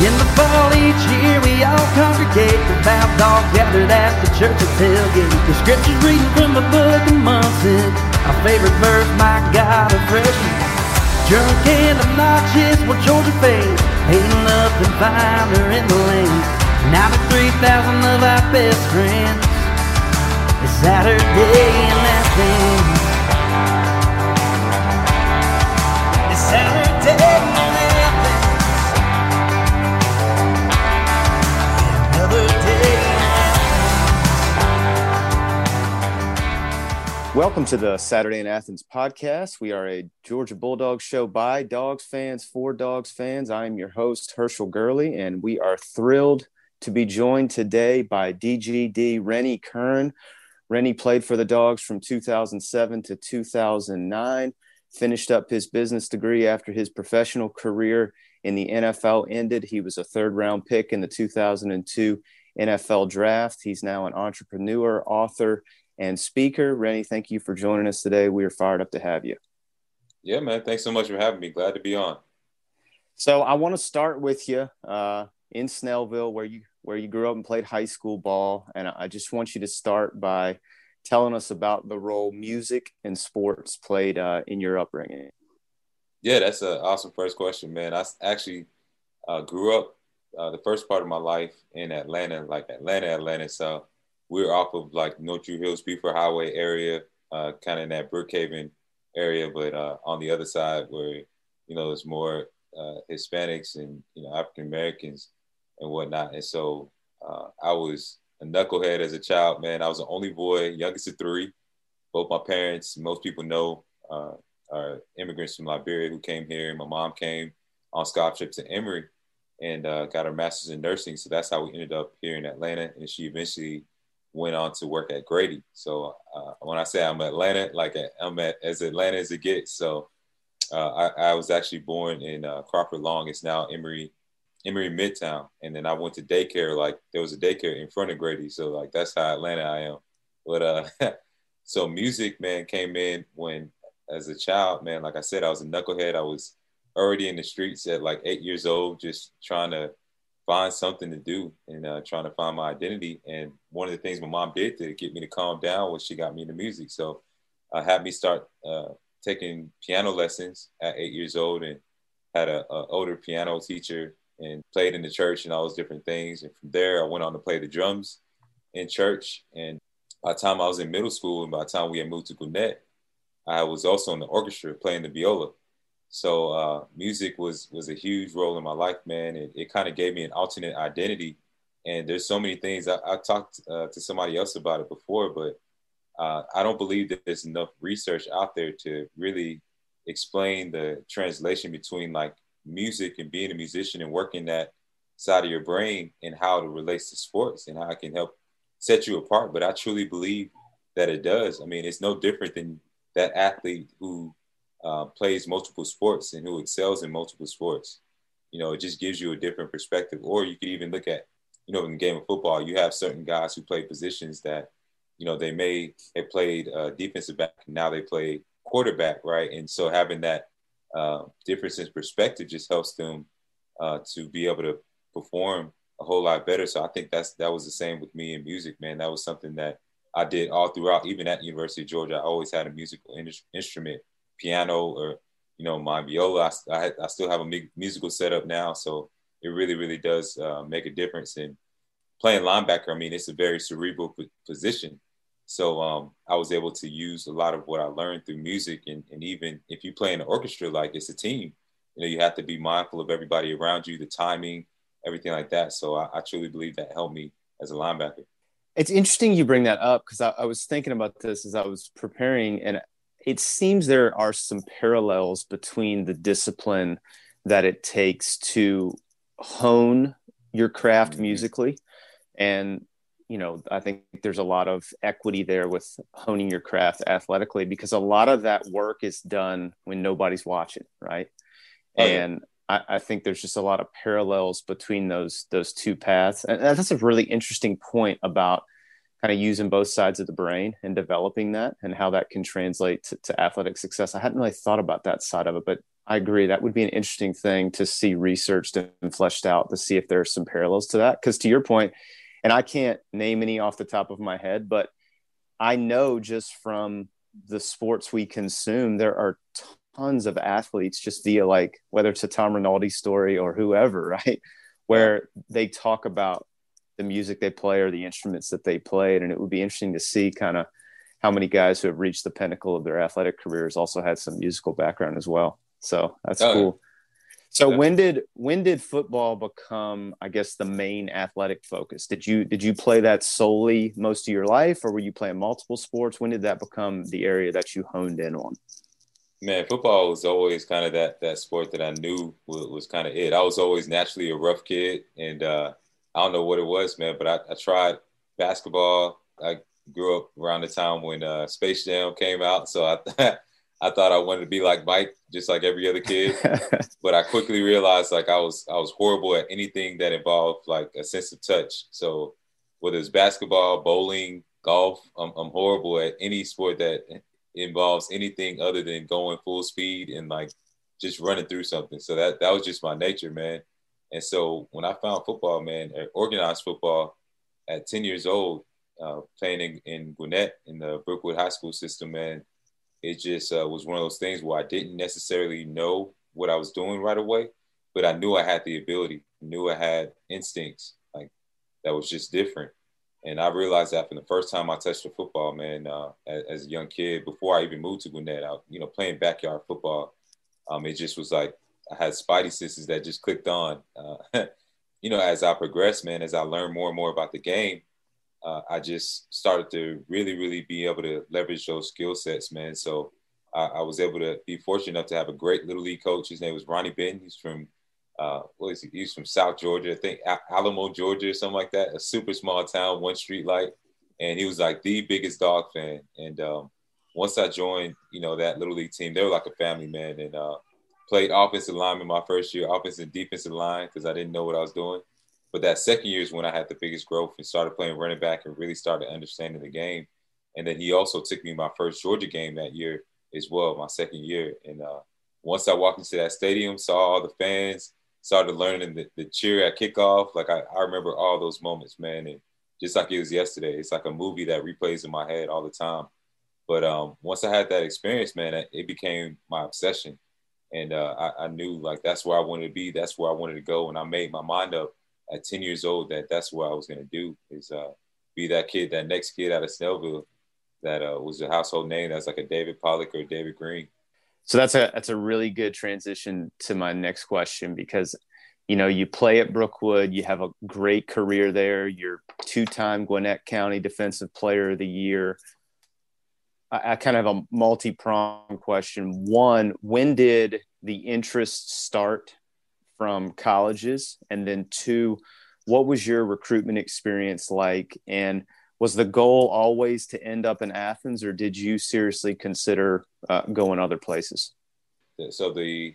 In the fall each year we all congregate The vow all gathered at the church of tailgate The scriptures reading from the book of Munson Our favorite verse, my God, a freshman Drunk and obnoxious, we're Georgia Hating up and finer in the lane Now the 3,000 of our best friends. It's Saturday in Athens It's Welcome to the Saturday in Athens podcast. We are a Georgia Bulldogs show by Dogs fans for Dogs fans. I am your host, Herschel Gurley, and we are thrilled to be joined today by DGD Rennie Curran. Rennie played for the Dogs from 2007 to 2009, finished up his business degree after his professional career in the NFL ended. He was a third round pick in the 2002 NFL draft. He's now an entrepreneur, author, and speaker. Rennie, thank you for joining us today. We are fired up to have you. Yeah, man. Thanks so much for having me. Glad to be on. So I want to start with you uh, in Snellville, where you where you grew up and played high school ball, and I just want you to start by telling us about the role music and sports played uh, in your upbringing. Yeah, that's an awesome first question, man. I actually uh, grew up uh, the first part of my life in Atlanta, like Atlanta, Atlanta. So were off of like North Hills, Buford Highway area, uh, kind of in that Brookhaven area, but uh, on the other side where you know there's more uh, Hispanics and you know African Americans and whatnot. And so uh, I was a knucklehead as a child, man. I was the only boy, youngest of three. Both my parents, most people know, uh, are immigrants from Liberia who came here. And my mom came on scholarship to Emory and uh, got her master's in nursing. So that's how we ended up here in Atlanta. And she eventually went on to work at Grady. So uh, when I say I'm Atlanta, like I'm at, as Atlanta as it gets. So uh, I, I was actually born in uh, Crawford Long. It's now Emory, Emory Midtown. And then I went to daycare. Like there was a daycare in front of Grady. So like that's how Atlanta I am. But uh, so music, man, came in when as a child, man. Like I said, I was a knucklehead. I was already in the streets at like eight years old, just trying to find something to do and uh, trying to find my identity. And one of the things my mom did to get me to calm down was she got me into music. So uh, had me start uh, taking piano lessons at eight years old and had a, a older piano teacher and played in the church and all those different things. And from there, I went on to play the drums in church. And by the time I was in middle school and by the time we had moved to Gwinnett, I was also in the orchestra playing the viola. So uh, music was was a huge role in my life, man. It, it kind of gave me an alternate identity. And there's so many things. I, I talked uh, to somebody else about it before, but uh, I don't believe that there's enough research out there to really explain the translation between like music and being a musician and working that side of your brain and how it relates to sports and how it can help set you apart. But I truly believe that it does. I mean, it's no different than that athlete who uh, plays multiple sports and who excels in multiple sports. You know, it just gives you a different perspective. Or you could even look at, you know, in the game of football, you have certain guys who play positions that, you know, they may have played uh, defensive back, and now they play quarterback, right? And so having that uh, difference in perspective just helps them uh, to be able to perform a whole lot better. So I think that's that was the same with me in music, man. That was something that I did all throughout, even at University of Georgia. I always had a musical in- instrument, piano or you know my viola. I, I, I still have a mu- musical setup now, so it really, really does uh, make a difference. And playing linebacker, I mean, it's a very cerebral position. So um, I was able to use a lot of what I learned through music, and, and even if you play in an orchestra, like it's a team, you know, you have to be mindful of everybody around you, the timing, everything like that. So I, I truly believe that helped me as a linebacker. It's interesting you bring that up because I, I was thinking about this as I was preparing, and it seems there are some parallels between the discipline that it takes to hone your craft Mm-hmm. musically and you know i think there's a lot of equity there with honing your craft athletically because a lot of that work is done when nobody's watching right Oh, yeah. and I, I think there's just a lot of parallels between those those two paths and that's a really interesting point about kind of using both sides of the brain and developing that and how that can translate to, to athletic success i hadn't really thought about that side of it but I agree. That would be an interesting thing to see researched and fleshed out to see if there are some parallels to that. Because to your point, and I can't name any off the top of my head, but I know just from the sports we consume, there are tons of athletes just via like whether it's a Tom Rinaldi story or whoever, right? Where they talk about the music they play or the instruments that they played. And it would be interesting to see kind of how many guys who have reached the pinnacle of their athletic careers also had some musical background as well. So that's Oh, cool. So Yeah. when did when did football become, I guess, the main athletic focus? Did you did you play that solely most of your life, or were you playing multiple sports? When did that become the area that you honed in on? Man, football was always kind of that that sport that I knew was, was kind of it. I was always naturally a rough kid, and uh, I don't know what it was, man. But I, I tried basketball. I grew up around the time when uh, Space Jam came out, so I I thought I wanted to be like Mike, just like every other kid. but I quickly realized like I was I was horrible at anything that involved like a sense of touch. So whether it's basketball, bowling, golf, I'm, I'm horrible at any sport that involves anything other than going full speed and like just running through something. So that that was just my nature, man. And so when I found football, man, organized football at 10 years old, uh, playing in, in Gwinnett in the Brookwood High School system, man, it just uh, was one of those things where I didn't necessarily know what I was doing right away, but I knew I had the ability, knew I had instincts like that was just different. And I realized that from the first time I touched the football, man, uh, as, as a young kid, before I even moved to Gwinnett, I, you know, playing backyard football, um, it just was like I had spidey senses that just clicked on. Uh, you know, as I progressed, man, as I learned more and more about the game, uh, I just started to really, really be able to leverage those skill sets, man. So I, I, was able to be fortunate enough to have a great little league coach. His name was Ronnie Benton. He's from, uh, what is he? He's from South Georgia, I think Alamo, Georgia, or something like that. A super small town, one street light. And he was like the biggest dog fan. And um, once I joined, you know, that little league team, they were like a family, man. And uh, played offensive lineman my first year, offensive and defensive line, because I didn't know what I was doing. But that second year is when I had the biggest growth and started playing running back and really started understanding the game. And then he also took me my first Georgia game that year as well, my second year. And uh, once I walked into that stadium, saw all the fans, started learning the, the cheer at kickoff. Like I, I remember all those moments, man. And just like it was yesterday, it's like a movie that replays in my head all the time. But um, once I had that experience, man, it became my obsession. And uh, I, I knew like that's where I wanted to be. That's where I wanted to go. And I made my mind up at 10 years old that that's what I was to do is uh, be that kid, that next kid out of Snellville that uh, was a household name. That's like a David Pollack or David Greene. So that's a, that's a really good transition to my next question because, you know, you play at Brookwood, you have a great career there. You're two-time Gwinnett County Defensive Player of the Year. I, kind of have a multi-pronged question. One, when did the interest start from colleges? And then two what was your recruitment experience like? And was the goal always to end up in athens or did you seriously consider uh, going other places? So the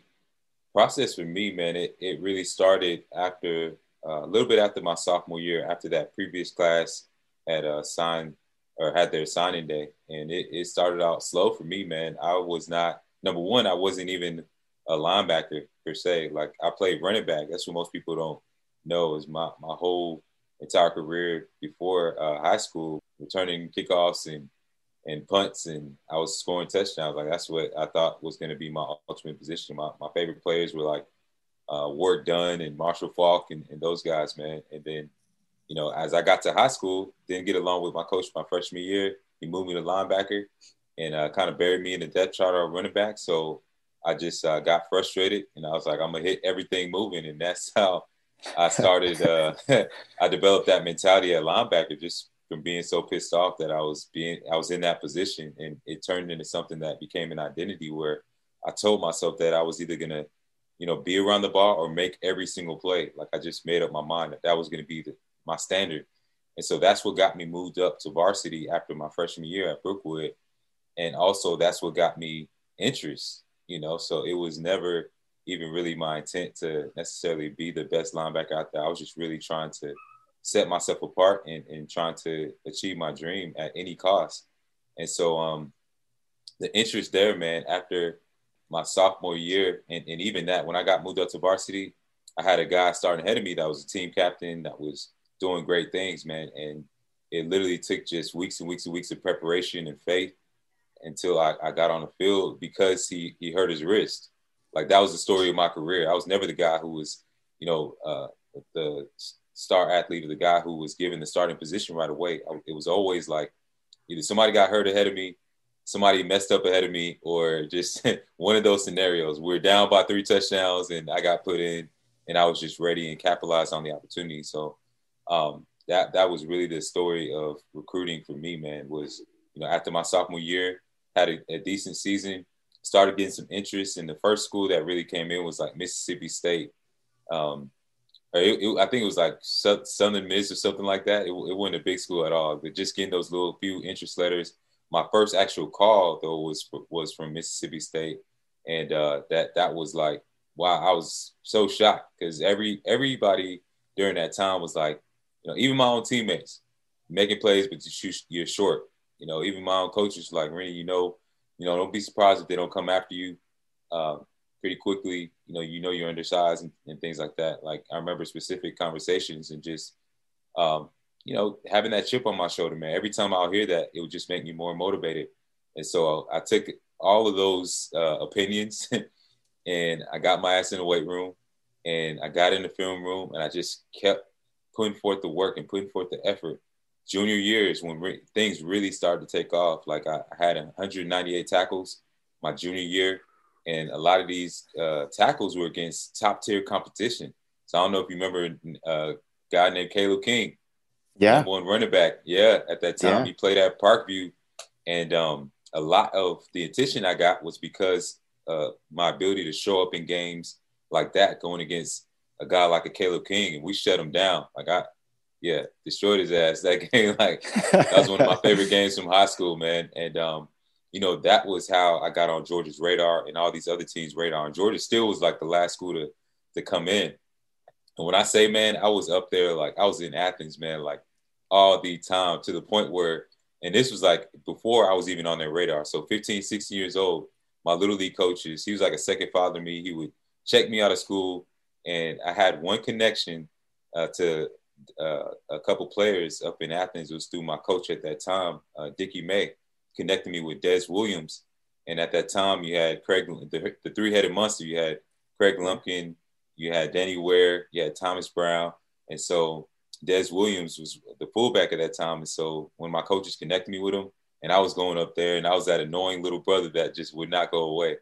process for me man it, it really started after uh, a little bit after my sophomore year after that previous class had uh, signed or had their signing day and it, it started out slow for me man i was not number one i wasn't even a linebacker per se. Like I played running back. That's what most people don't know is my, my whole entire career before uh, high school, returning kickoffs and and punts, and I was scoring touchdowns. Like that's what I thought was going to be my ultimate position. My, my favorite players were like uh, Warrick Dunn and Marshall Faulk and, and those guys, man. And then, you know, as I got to high school, didn't get along with my coach my freshman year. He moved me to linebacker and uh, kind of buried me in the depth chart of running back. So I just uh, got frustrated and I was like, I'm gonna hit everything moving, and that's how I started. Uh, I developed that mentality at linebacker just from being so pissed off that I was being I was in that position, and it turned into something that became an identity where I told myself that I was either gonna you know, be around the ball or make every single play. Like I just made up my mind that that was going to be the, my standard. And so that's what got me moved up to varsity after my freshman year at Brookwood. And also that's what got me interest, you know, so it was never even really my intent to necessarily be the best linebacker out there. I was just really trying to set myself apart and, and trying to achieve my dream at any cost. And so um, the interest there, man, after my sophomore year, and, and even that, when I got moved up to varsity, I had a guy starting ahead of me that was a team captain that was doing great things, man. And it literally took just weeks and weeks and weeks of preparation and faith until I, I got on the field because he he hurt his wrist. Like that was the story of my career. I was never the guy who was, you know, uh, the star athlete or the guy who was given the starting position right away. It was always like either somebody got hurt ahead of me, somebody messed up ahead of me, or just one of those scenarios. We are down by three touchdowns and I got put in and I was just ready and capitalized on the opportunity. So um, that that was really the story of recruiting for me, man, was you know, after my sophomore year, had a, a decent season, started getting some interest. And the first school that really came in was like Mississippi State. Um, it, it, I think it was like Southern Miss or something like that. It, it wasn't a big school at all, but just getting those little few interest letters. My first actual call though was was from Mississippi State, and uh, that that was like wow, I was so shocked because every everybody during that time was like, you know, even my own teammates making plays, but you shoot, you're short. You know, even my own coaches like Rennie, you know, you know, don't be surprised if they don't come after you uh, pretty quickly. You know, you know you're undersized and, and, things like that. Like I remember specific conversations and just, um, you know, having that chip on my shoulder, man. Every time I'll hear that, it would just make me more motivated. And so I took all of those uh, opinions and I got my ass in the weight room and I got in the film room and I just kept putting forth the work and putting forth the effort junior year is when re- things really started to take off. Like I, I had 198 tackles my junior year, and a lot of these uh, tackles were against top tier competition. So I don't know if you remember a uh, guy named Caleb King. Yeah, one running back. Yeah, at that time yeah. he played at Parkview, and um, a lot of the attention I got was because uh, my ability to show up in games like that, going against a guy like a Caleb King, and we shut him down. Like I, yeah, destroyed his ass that game. Like that was one of my favorite games from high school, man. And um, you know, that was how I got on Georgia's radar and all these other teams' radar. And Georgia still was like the last school to to come in. And when I say, man, I was up there, like I was in Athens, man, like all the time to the point where, and this was like before I was even on their radar. So 15, 16 years old, my little league coaches, he was like a second father to me. He would check me out of school. And I had one connection uh, to uh, a couple players up in Athens. It was through my coach at that time, uh, Dickie May, connected me with Des Williams. And at that time, you had Craig, the, the three-headed monster. You had Kregg Lumpkin, you had Danny Ware, you had Thomas Brown, and so Des Williams was the fullback at that time. And so when my coaches connected me with him, and I was going up there, and I was that annoying little brother that just would not go away,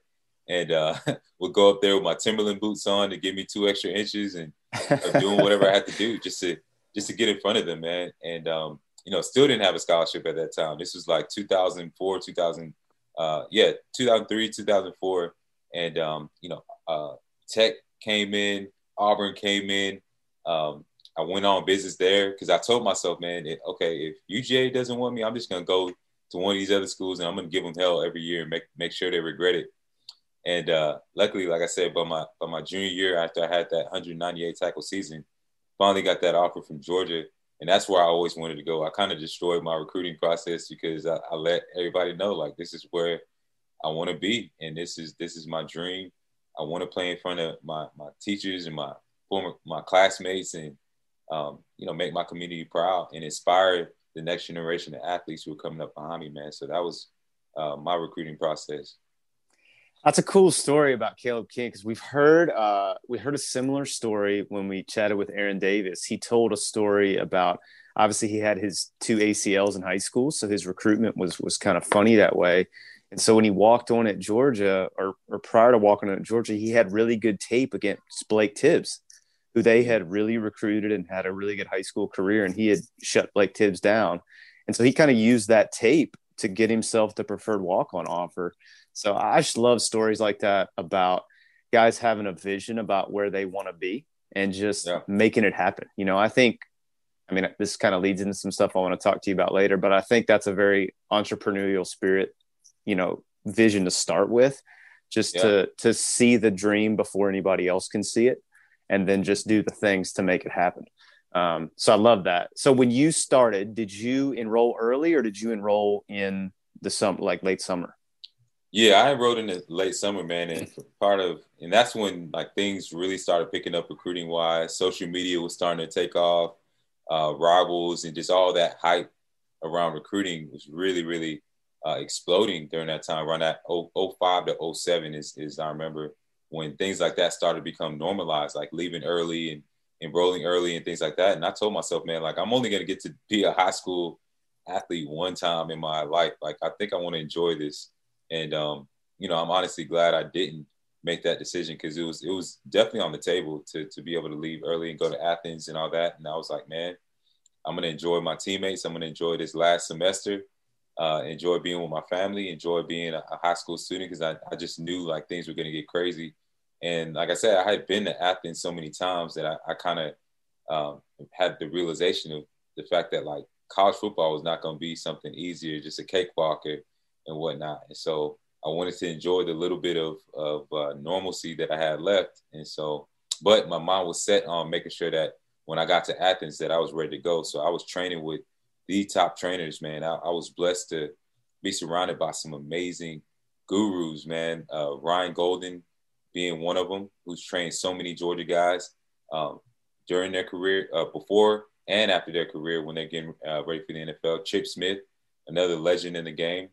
and uh, would go up there with my Timberland boots on to give me two extra inches and doing whatever I had to do just to just to get in front of them, man. And um, you know, still didn't have a scholarship at that time. This was like 2004, 2000, uh, yeah, 2003, 2004, and um, you know, uh, Tech came in, Auburn came in. Um, I went on business there because I told myself, man, it, okay, if UGA doesn't want me, I'm just gonna go to one of these other schools and I'm gonna give them hell every year and make make sure they regret it. And uh, luckily, like I said, by my by my junior year, after I had that 198 tackle season, finally got that offer from Georgia, and that's where I always wanted to go. I kind of destroyed my recruiting process because I, I, let everybody know like this is where I want to be, and this is this is my dream. I want to play in front of my my teachers and my former my classmates, and um, you know make my community proud and inspire the next generation of athletes who are coming up behind me, man. So that was uh, my recruiting process. That's a cool story about Caleb King because we've heard uh, we heard a similar story when we chatted with Aaron Davis. He told a story about obviously he had his two ACLs in high school, so his recruitment was was kind of funny that way. And so when he walked on at Georgia, or or prior to walking on at Georgia, he had really good tape against Blake Tibbs, who they had really recruited and had a really good high school career, and he had shut Blake Tibbs down. And so he kind of used that tape to get himself the preferred walk on offer. So I just love stories like that about guys having a vision about where they want to be and just Yeah. making it happen. You know, I think, I mean, this kind of leads into some stuff I want to talk to you about later, but I think that's a very entrepreneurial spirit, you know, vision to start with, just Yeah. to to see the dream before anybody else can see it, and then just do the things to make it happen. Um, so I love that. So when you started, did you enroll early or did you enroll in the summer, like late summer? Yeah, I enrolled in the late summer, man, and part of and that's when like things really started picking up recruiting wise. Social media was starting to take off, uh, rivals and just all that hype around recruiting was really, really uh, exploding during that time. Around that 05 to 07 is, is I remember when things like that started to become normalized, like leaving early and enrolling early and things like that. And I told myself, man, like I'm only gonna get to be a high school athlete one time in my life. Like I think I want to enjoy this. And um, you know, I'm honestly glad I didn't make that decision because it was it was definitely on the table to to be able to leave early and go to Athens and all that. And I was like, man, I'm gonna enjoy my teammates. I'm gonna enjoy this last semester. Uh, enjoy being with my family. Enjoy being a, a high school student because I, I just knew like things were gonna get crazy. And like I said, I had been to Athens so many times that I, I kind of um, had the realization of the fact that like college football was not going to be something easier, just a cakewalk or, and whatnot. And so I wanted to enjoy the little bit of, of uh, normalcy that I had left. And so, but my mind was set on making sure that when I got to Athens that I was ready to go. So I was training with the top trainers, man. I, I was blessed to be surrounded by some amazing gurus, man. Uh, Ryan Golden being one of them, who's trained so many Georgia guys um, during their career, uh, before and after their career when they're getting uh, ready for the NFL. Chip Smith, another legend in the game,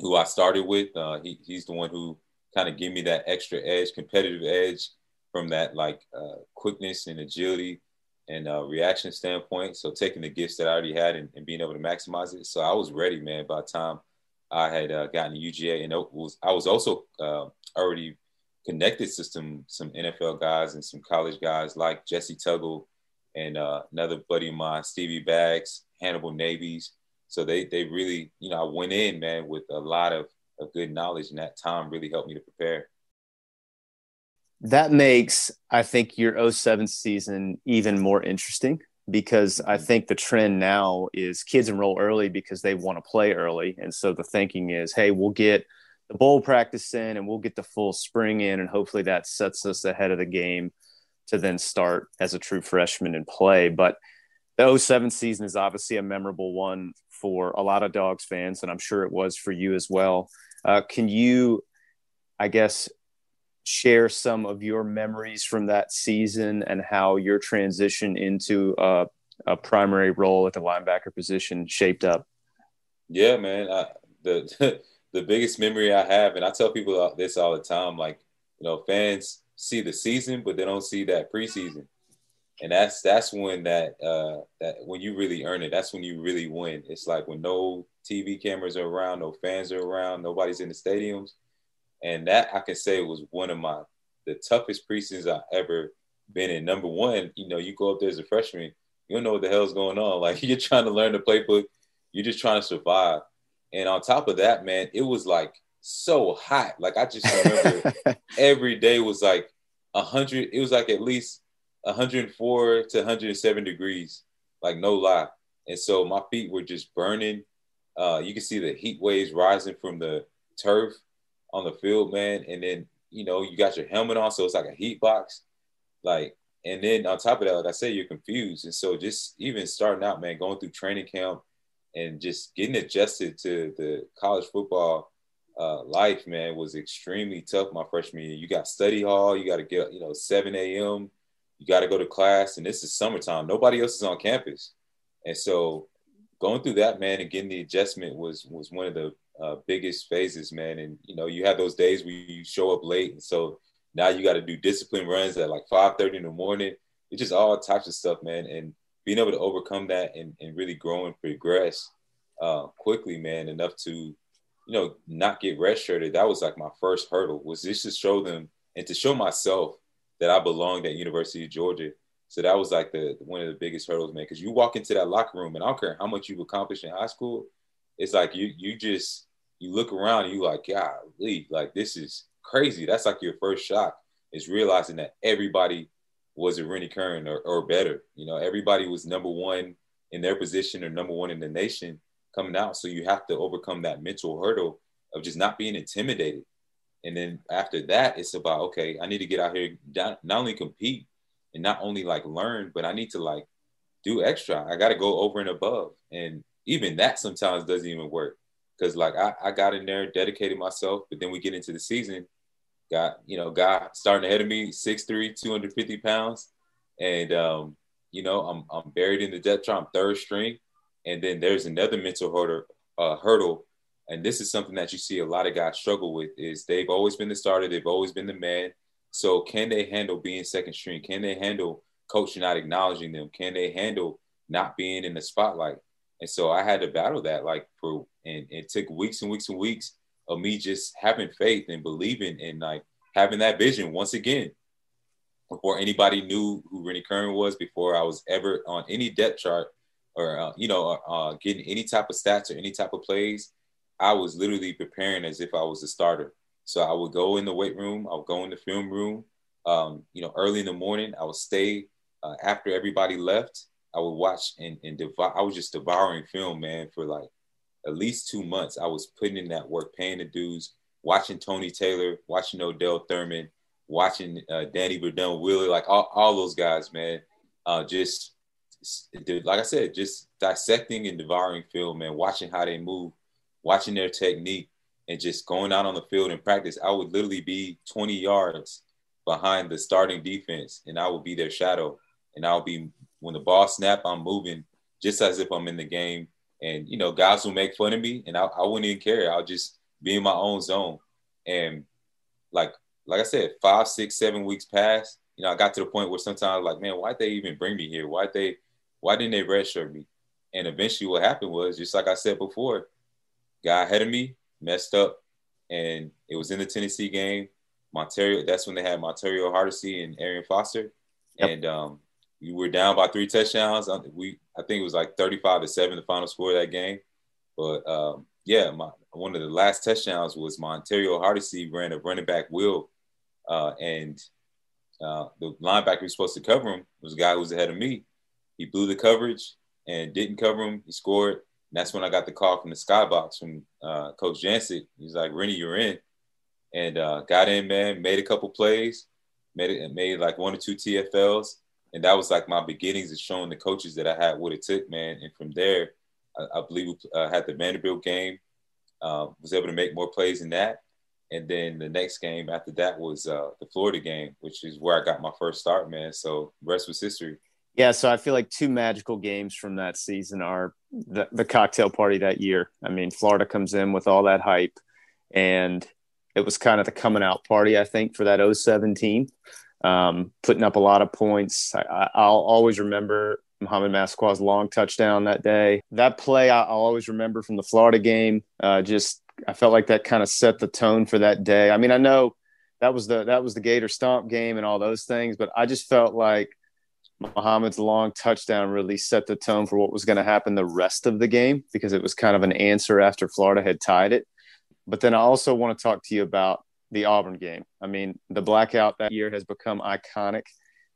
who I started with. Uh, he, he's the one who kind of gave me that extra edge, competitive edge from that like uh, quickness and agility and uh, reaction standpoint. So taking the gifts that I already had and, and, being able to maximize it. So I was ready, man. By the time I had uh, gotten to UGA, and was I was also already connected to some some NFL guys and some college guys like Jessie Tuggle and uh, another buddy of mine, Stevie Baggs, Hannibal Navies. So they they really, you know, I went in, man, with a lot of, of good knowledge, and that time really helped me to prepare. That makes, I think, your 07 season even more interesting because I think the trend now is kids enroll early because they want to play early. And so the thinking is, hey, we'll get the bowl practice in and we'll get the full spring in, and hopefully that sets us ahead of the game to then start as a true freshman and play. But the 07 season is obviously a memorable one for a lot of Dogs fans, and I'm sure it was for you as well. Uh, can you, I guess, share some of your memories from that season and how your transition into a, a primary role at the linebacker position shaped up? Yeah, man. I, the the biggest memory I have, and I tell people this all the time, like you know, fans see the season, but they don't see that preseason. And that's that's when that uh, that when you really earn it. That's when you really win. It's like when no TV cameras are around, no fans are around, nobody's in the stadiums, and that I can say was one of my the toughest preseasons I ever been in. Number one, you know, you go up there as a freshman, you don't know what the hell's going on. Like you're trying to learn the playbook, you're just trying to survive. And on top of that, man, it was like so hot. Like I just remember every day was like a hundred. It was like at least 104 to 107 degrees, like no lie. And so my feet were just burning. Uh, you can see the heat waves rising from the turf on the field, man. And then you know you got your helmet on, so it's like a heat box. Like, and then on top of that, like I said, you're confused. And so just even starting out, man, going through training camp and just getting adjusted to the college football uh, life, man, was extremely tough my freshman year. You got study hall, you got to get, you know, 7 a.m., you got to go to class, and this is summertime. Nobody else is on campus. And so going through that, man, and getting the adjustment was was one of the uh, biggest phases, man. And, you know, you have those days where you show up late. And so now you got to do discipline runs at like 5.30 in the morning. It's just all types of stuff, man. And being able to overcome that and, and really grow and progress uh, quickly, man, enough to, you know, not get redshirted. That was like my first hurdle was just to show them and to show myself that I belonged at University of Georgia. So that was like the one of the biggest hurdles, man. Because you walk into that locker room, and I don't care how much you've accomplished in high school, it's like you you just you look around and you like, golly, like this is crazy. That's like your first shock is realizing that everybody was a Rennie Curran or, or better. You know, everybody was number one in their position or number one in the nation coming out. So you have to overcome that mental hurdle of just not being intimidated. And then after that, it's about okay, I need to get out here, not only compete and not only like learn, but I need to like do extra. I got to go over and above. And even that sometimes doesn't even work because like I, I got in there, dedicated myself, but then we get into the season, got you know, guy starting ahead of me, 6'3", 250 pounds, and um, you know, I'm I'm buried in the depth chart, I'm third string, and then there's another mental hurdle, uh, hurdle, and this is something that you see a lot of guys struggle with is they've always been the starter, they've always been the man. So can they handle being second string? Can they handle coach not acknowledging them? Can they handle not being in the spotlight? And so I had to battle that like for and it took weeks and weeks and weeks of me just having faith and believing and like having that vision once again. Before anybody knew who Rennie Curran was, before I was ever on any depth chart or uh, you know uh, getting any type of stats or any type of plays, I was literally preparing as if I was a starter. So I would go in the weight room, I would go in the film room, um, you know, early in the morning. I would stay uh, after everybody left I would watch and, and devour, I was just devouring film, man, for like at least two months. I was putting in that work, paying the dues, watching Tony Taylor, watching Odell Thurman, watching uh, Danny Verdun Wheeler, like all, all those guys, man. Uh, just like I said, just dissecting and devouring film, man, watching how they move, watching their technique, and just going out on the field and practice. I would literally be 20 yards behind the starting defense, and I would be their shadow, and I'll be when the ball snap, I'm moving just as if I'm in the game. And you know, guys will make fun of me, and I, I wouldn't even care. I'll just be in my own zone. And like like I said, five, six, seven weeks passed. You know, I got to the point where sometimes like, man, why'd they even bring me here? Why'd they why didn't they redshirt me? And eventually what happened was just like I said before, guy ahead of me messed up and it was in the Tennessee game. Montario, that's when they had Montario Hardesty and Arian Foster. Yep. And um, we were down by three touchdowns. We I think it was like 35 to seven, the final score of that game. But um, yeah, my, one of the last touchdowns was Montario Hardesty ran a running back wheel, uh, and uh, the linebacker who's supposed to cover him was a guy who was ahead of me. He blew the coverage and didn't cover him. He scored. And that's when I got the call from the skybox from uh, Coach Jancek. He's like, "Rennie, you're in," and uh, got in, man. Made a couple plays, made it, made like one or two TFLs and that was like my beginnings of showing the coaches that I had what it took, man. And from there, I, I believe we uh, had the Vanderbilt game, uh, was able to make more plays in that. And then the next game after that was uh, the Florida game, which is where I got my first start, man. So rest was history. Yeah, so I feel like two magical games from that season are the, the cocktail party that year. I mean, Florida comes in with all that hype, and it was kind of the coming out party, I think, for that 07 team um, putting up a lot of points. I, will always remember Mohamed Massaquoi's long touchdown that day. That play I'll always remember from the Florida game. Uh, just I felt like that kind of set the tone for that day. I mean, I know that was the that was the Gator Stomp game and all those things, but I just felt like Mohamed's long touchdown really set the tone for what was going to happen the rest of the game because it was kind of an answer after Florida had tied it. But then I also want to talk to you about the Auburn game. I mean, the blackout that year has become iconic.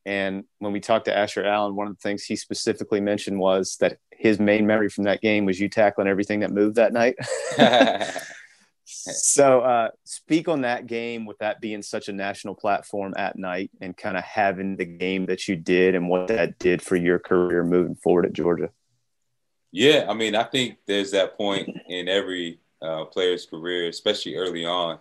And when we talked to Asher Allen, one of the things he specifically mentioned was that his main memory from that game was you tackling everything that moved that night. so, uh, speak on that game with that being such a national platform at night and kind of having the game that you did and what that did for your career moving forward at Georgia. Yeah, I mean, I think there's that point in every uh, player's career, especially early on,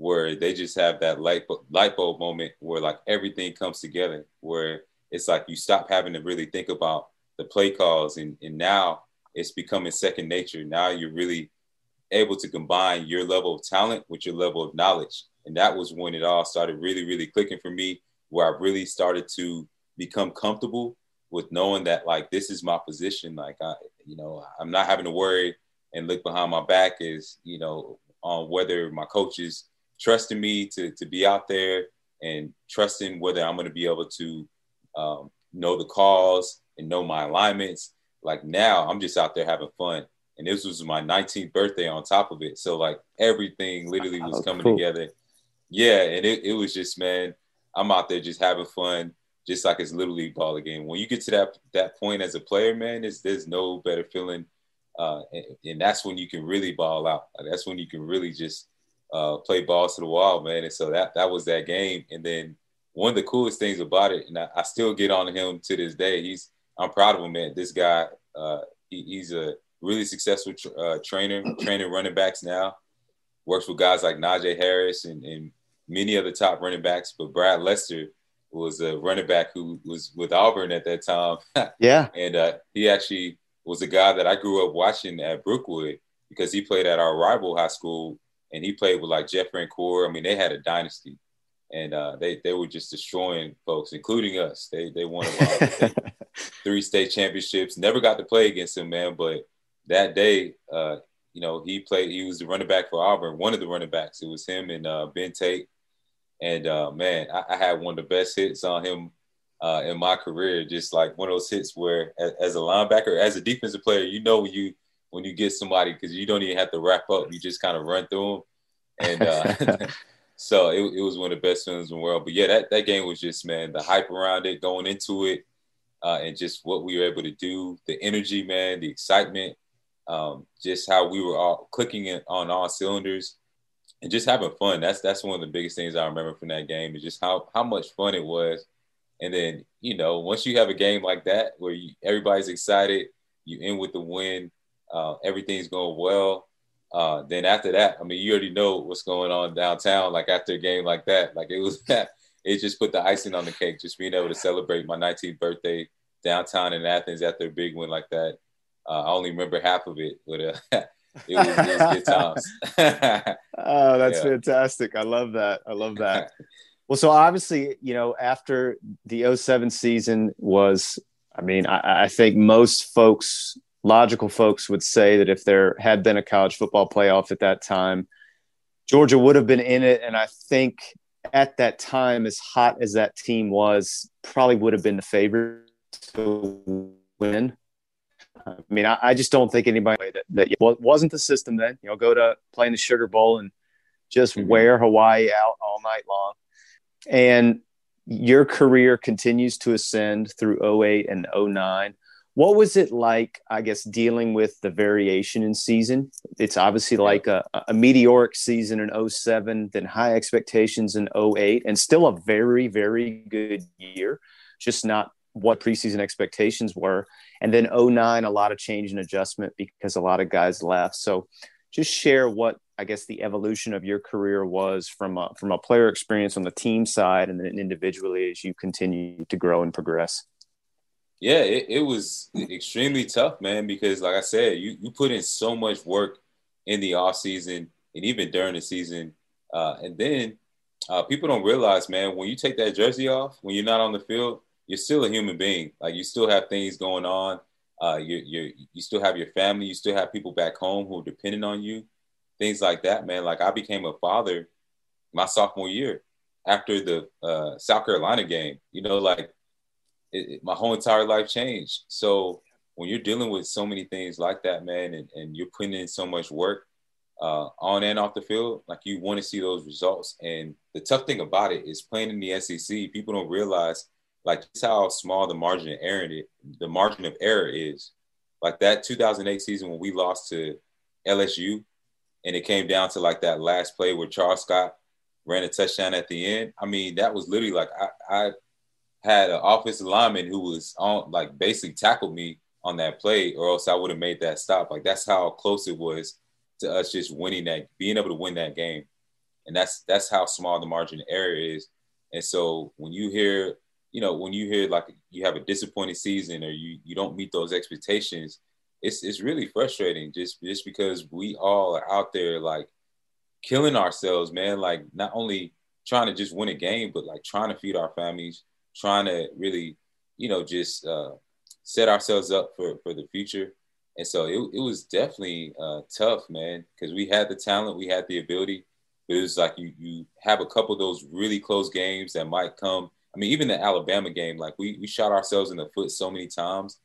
where they just have that light bulb, light bulb moment where like everything comes together where it's like you stop having to really think about the play calls and, and now it's becoming second nature. Now you're really able to combine your level of talent with your level of knowledge. And that was when it all started really really clicking for me where i really started to become comfortable with knowing that like this is my position. Like i you know i'm not having to worry and look behind my back is you know on whether my coaches trusting me to to be out there and trusting whether I'm going to be able to um, know the calls and know my alignments. Like now, I'm just out there having fun, and this was my 19th birthday on top of it. So like everything literally was oh, coming cool. together. Yeah, and it, it was just man, I'm out there just having fun, just like it's little league ball again. When you get to that that point as a player, man, there's there's no better feeling, uh, and, and, that's when you can really ball out. That's when you can really just uh, play balls to the wall, man. And so that that was that game. And then one of the coolest things about it, and I, I still get on him to this day. He's I'm proud of him, man. This guy, uh, he, he's a really successful tra- uh, trainer, training running backs now. Works with guys like Najee Harris and, and many other top running backs. But Brad Lester was a running back who was with Auburn at that time. yeah, and uh, he actually was a guy that I grew up watching at Brookwood because he played at our rival high school and he played with like Jeff Core. I mean, they had a dynasty, and uh, they they were just destroying folks, including us. They they won three state championships. Never got to play against him, man. But that day, uh, you know, he played. He was the running back for Auburn, one of the running backs. It was him and uh, Ben Tate. And uh, man, I, I, had one of the best hits on him uh, in my career. Just like one of those hits where, as, as a linebacker, as a defensive player, you know when you when you get somebody because you don't even have to wrap up. You just kind of run through them. And uh, so it, it, was one of the best films in the world. But yeah, that, that game was just, man, the hype around it, going into it, uh, and just what we were able to do, the energy, man, the excitement, um, just how we were all clicking it on all cylinders and just having fun. That's that's one of the biggest things I remember from that game is just how how much fun it was. And then, you know, once you have a game like that where you, everybody's excited, you end with the win, uh, everything's going well. Uh, then after that, I mean, you already know what's going on downtown. Like after a game like that, like it was that it just put the icing on the cake. Just being able to celebrate my 19th birthday downtown in Athens after a big win like that. Uh, I only remember half of it, but uh, it, was, it was good times. oh, that's yeah. fantastic! I love that. I love that. Well, so obviously, you know, after the 07 season was, I mean, I, I think most folks logical folks would say that if there had been a college football playoff at that time, Georgia would have been in it. And I think at that time, as hot as that team was, probably would have been the favorite to win. I mean, I, I just don't think anybody that, that wasn't the system then. You know, go to playing the Sugar Bowl and just mm-hmm. wear Hawaii out all night long. And your career continues to ascend through 08 and 09 what was it like i guess dealing with the variation in season? It's obviously like a, a meteoric season in 07 then high expectations in 08 and still a very very good year just not what preseason expectations were. And then 09 a lot of change and adjustment because a lot of guys left. So just share what i guess the evolution of your career was from a, from a player experience on the team side and then individually as you continue to grow and progress yeah, it, it was extremely tough, man, because like I said, you, you put in so much work in the off season and even during the season. Uh, and then uh, people don't realize, man, when you take that jersey off, when you're not on the field, you're still a human being. Like you still have things going on. Uh, you you you still have your family. You still have people back home who are dependent on you. Things like that, man. Like I became a father my sophomore year after the uh, South Carolina game. You know, like it, it, my whole entire life changed. So when you're dealing with so many things like that, man, and, and you're putting in so much work uh, on and off the field, like you want to see those results. And the tough thing about it is playing in the SEC, people don't realize like just how small the margin of error the margin of error is. Like that 2008 season when we lost to LSU, and it came down to like that last play where Charles Scott ran a touchdown at the end. I mean, that was literally like I, I had an offensive lineman who was on like basically tackled me on that play, or else I would have made that stop. Like that's how close it was to us just winning that, being able to win that game. And that's that's how small the margin of error is. And so when you hear, you know, when you hear like you have a disappointing season or you you don't meet those expectations, it's it's really frustrating just just because we all are out there like killing ourselves, man. Like not only trying to just win a game, but like trying to feed our families, trying to really, you know, just uh, set ourselves up for, for the future. And so it, it was definitely uh, tough, man, because we had the talent, we had the ability, but it was like you you have a couple of those really close games that might come. I mean, even the Alabama game, like we we shot ourselves in the foot so many times,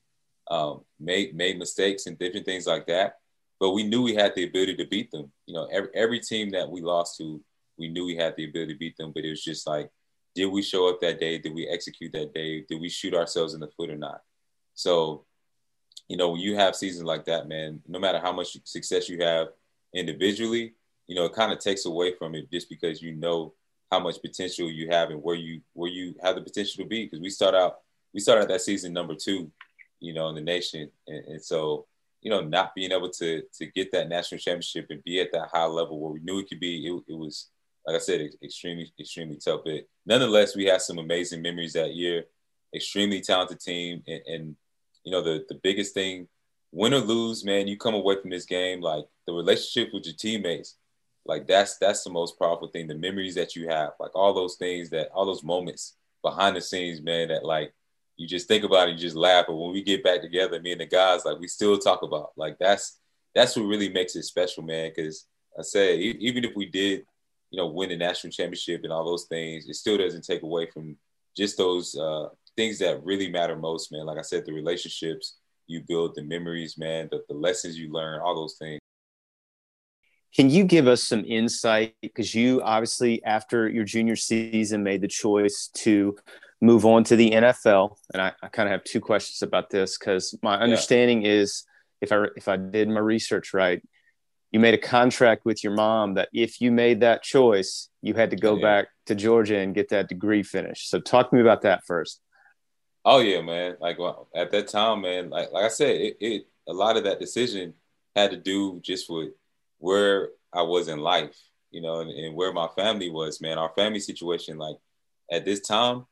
um, made made mistakes and different things like that. But we knew we had the ability to beat them. You know, every every team that we lost to, we knew we had the ability to beat them, but it was just like, did we show up that day? Did we execute that day? Did we shoot ourselves in the foot or not? So, you know, when you have seasons like that, man, no matter how much success you have individually, you know, it kind of takes away from it just because you know how much potential you have and where you where you have the potential to be. Because we start out we started that season number two, you know, in the nation, and, and so you know, not being able to to get that national championship and be at that high level where we knew it could be, it, it was like I said, extremely extremely tough. But nonetheless, we had some amazing memories that year. Extremely talented team, and, and you know, the the biggest thing, win or lose, man, you come away from this game like the relationship with your teammates like that's that's the most powerful thing the memories that you have like all those things that all those moments behind the scenes man that like you just think about it you just laugh but when we get back together me and the guys like we still talk about like that's that's what really makes it special man because i say even if we did you know win the national championship and all those things it still doesn't take away from just those uh, things that really matter most man like i said the relationships you build the memories man the, the lessons you learn all those things can you give us some insight? Because you obviously, after your junior season, made the choice to move on to the NFL. And I, I kind of have two questions about this because my understanding yeah. is if I if I did my research right, you made a contract with your mom that if you made that choice, you had to go yeah. back to Georgia and get that degree finished. So talk to me about that first. Oh yeah, man. Like well, at that time, man. Like like I said, it, it a lot of that decision had to do just with where I was in life, you know, and, and, where my family was, man. Our family situation, like at this time,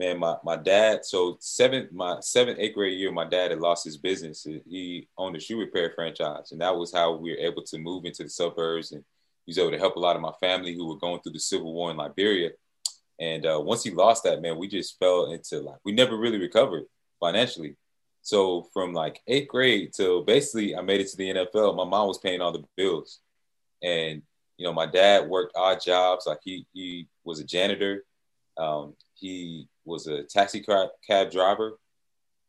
man, my, my dad, so seven, my seventh, eighth grade year, my dad had lost his business. He owned a shoe repair franchise. And that was how we were able to move into the suburbs. And he was able to help a lot of my family who were going through the civil war in Liberia. And uh, once he lost that, man, we just fell into like, we never really recovered financially. So from like eighth grade till basically I made it to the NFL, my mom was paying all the bills. And, you know, my dad worked odd jobs. Like he, he was a janitor. Um, he was a taxi cab driver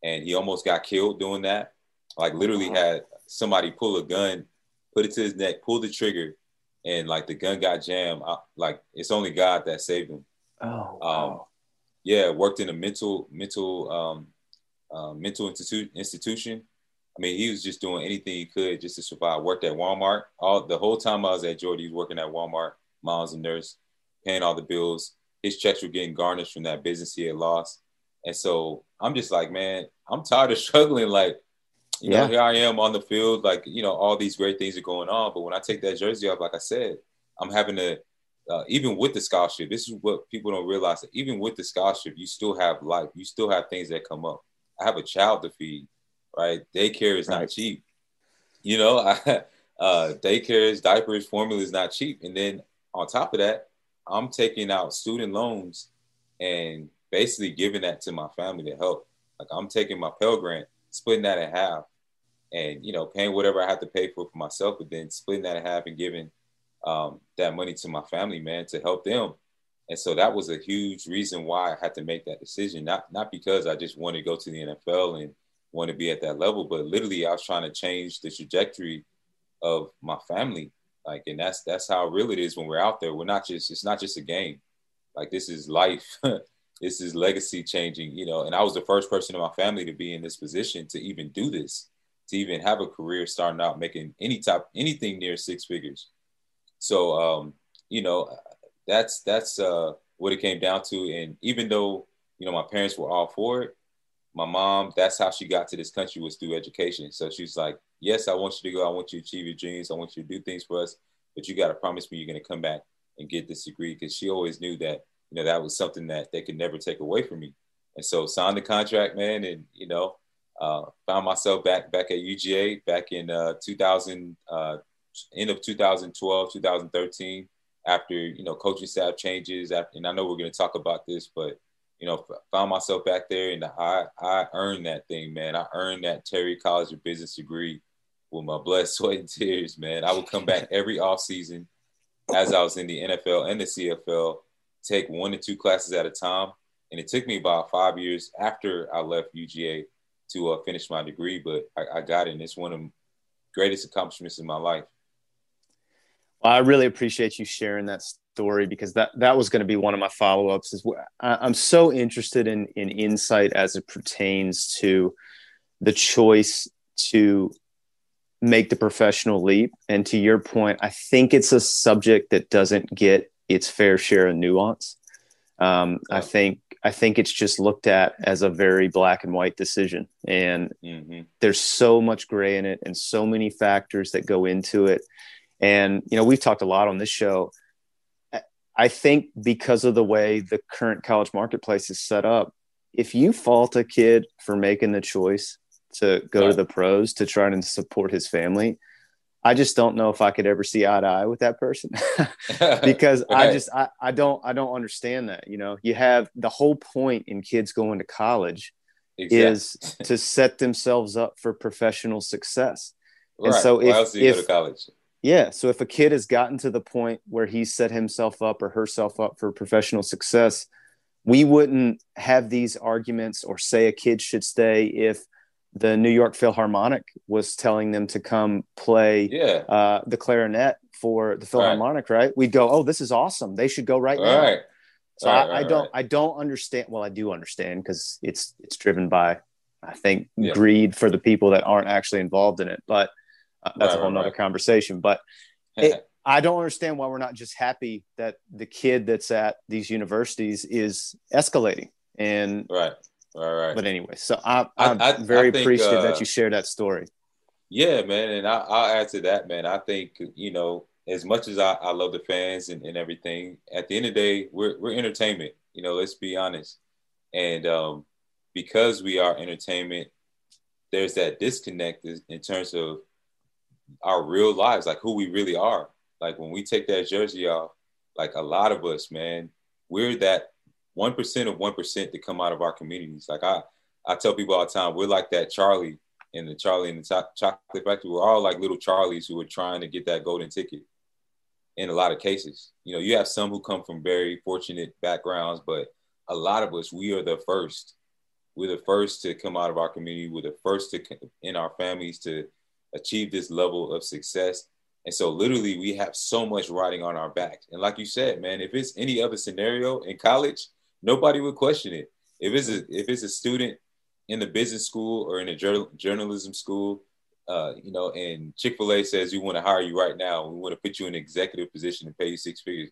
and he almost got killed doing that. Like literally had somebody pull a gun, put it to his neck, pull the trigger, and like the gun got jammed. I, like it's only God that saved him. Oh, wow. Um, yeah, worked in a mental mental um, um, mental institu- institution. I mean, he was just doing anything he could just to survive. Worked at Walmart all the whole time I was at Georgia. He was working at Walmart. Mom's a nurse, paying all the bills. His checks were getting garnished from that business he had lost. And so I'm just like, man, I'm tired of struggling. Like, you yeah. know, here I am on the field. Like, you know, all these great things are going on. But when I take that jersey off, like I said, I'm having to, uh, even with the scholarship, this is what people don't realize. That even with the scholarship, you still have life. You still have things that come up. I have a child to feed, right? Daycare is not cheap. You know, I, uh, daycares, diapers, formula is not cheap. And then on top of that, I'm taking out student loans and basically giving that to my family to help. Like I'm taking my Pell Grant, splitting that in half, and you know, paying whatever I have to pay for for myself, but then splitting that in half and giving um, that money to my family, man, to help them and so that was a huge reason why I had to make that decision. Not not because I just wanted to go to the NFL and want to be at that level, but literally I was trying to change the trajectory of my family. Like, and that's that's how real it is when we're out there. We're not just it's not just a game. Like this is life. this is legacy changing, you know. And I was the first person in my family to be in this position to even do this, to even have a career starting out making any type anything near six figures. So um, you know, that's that's uh, what it came down to. And even though you know my parents were all for it, my mom that's how she got to this country was through education. So she's like, "Yes, I want you to go. I want you to achieve your dreams. I want you to do things for us, but you got to promise me you're going to come back and get this degree." Because she always knew that you know that was something that they could never take away from me. And so signed the contract, man, and you know. Uh, found myself back back at UGA back in uh, 2000, uh, end of 2012, 2013 after you know coaching staff changes. After, and I know we're going to talk about this, but you know, found myself back there, and I I earned that thing, man. I earned that Terry College of Business degree with my blood, sweat, and tears, man. I would come back every off season as I was in the NFL and the CFL, take one to two classes at a time, and it took me about five years after I left UGA to uh, finish my degree, but I, I got it, and it's one of the greatest accomplishments in my life. Well, I really appreciate you sharing that story because that that was going to be one of my follow ups. Is I'm so interested in in insight as it pertains to the choice to make the professional leap. And to your point, I think it's a subject that doesn't get its fair share of nuance. Um, yeah. I think I think it's just looked at as a very black and white decision, and mm-hmm. there's so much gray in it, and so many factors that go into it. And you know, we've talked a lot on this show. I think because of the way the current college marketplace is set up, if you fault a kid for making the choice to go to the pros to try and support his family. I just don't know if I could ever see eye to eye with that person because right. I just I, I don't I don't understand that. You know, you have the whole point in kids going to college exactly. is to set themselves up for professional success. Right. And so if, if yeah, so if a kid has gotten to the point where he's set himself up or herself up for professional success, we wouldn't have these arguments or say a kid should stay if the New York Philharmonic was telling them to come play yeah. uh, the clarinet for the Philharmonic, right. right. We'd go, oh, this is awesome. They should go right, right. now. So right, I, I, don't, I don't understand. Well, I do understand because it's it's driven by, I think, yeah. greed for the people that aren't actually involved in it. But uh, that's a whole nother conversation. But it, I don't understand why we're not just happy that the kid that's at these universities is escalating and right all right. But anyway, so I, I'm I, I, very I think, appreciative uh, that you share that story. Yeah, man. And I, will add to that, man. I think, you know, as much as I, I love the fans and, and everything, at the end of the day, we're, we're entertainment. You know, let's be honest. And um, because we are entertainment, there's that disconnect in terms of our real lives, like who we really are. Like when we take that jersey off, like a lot of us, man, we're that one percent of one percent to come out of our communities. Like I, I tell people all the time, we're like that Charlie in the Charlie in the chocolate factory. We're all like little Charlies who are trying to get that golden ticket. In a lot of cases, you know, you have some who come from very fortunate backgrounds, but a lot of us, we are the first. We're the first to come out of our community. We're the first to in our families to achieve this level of success. And so literally we have so much riding on our backs. And like you said, man, if it's any other scenario in college, nobody would question it. If it's a if it's a student in the business school or in a journal, journalism school, uh, you know, and Chick Fil A says we want to hire you right now, we want to put you in an executive position and pay you six figures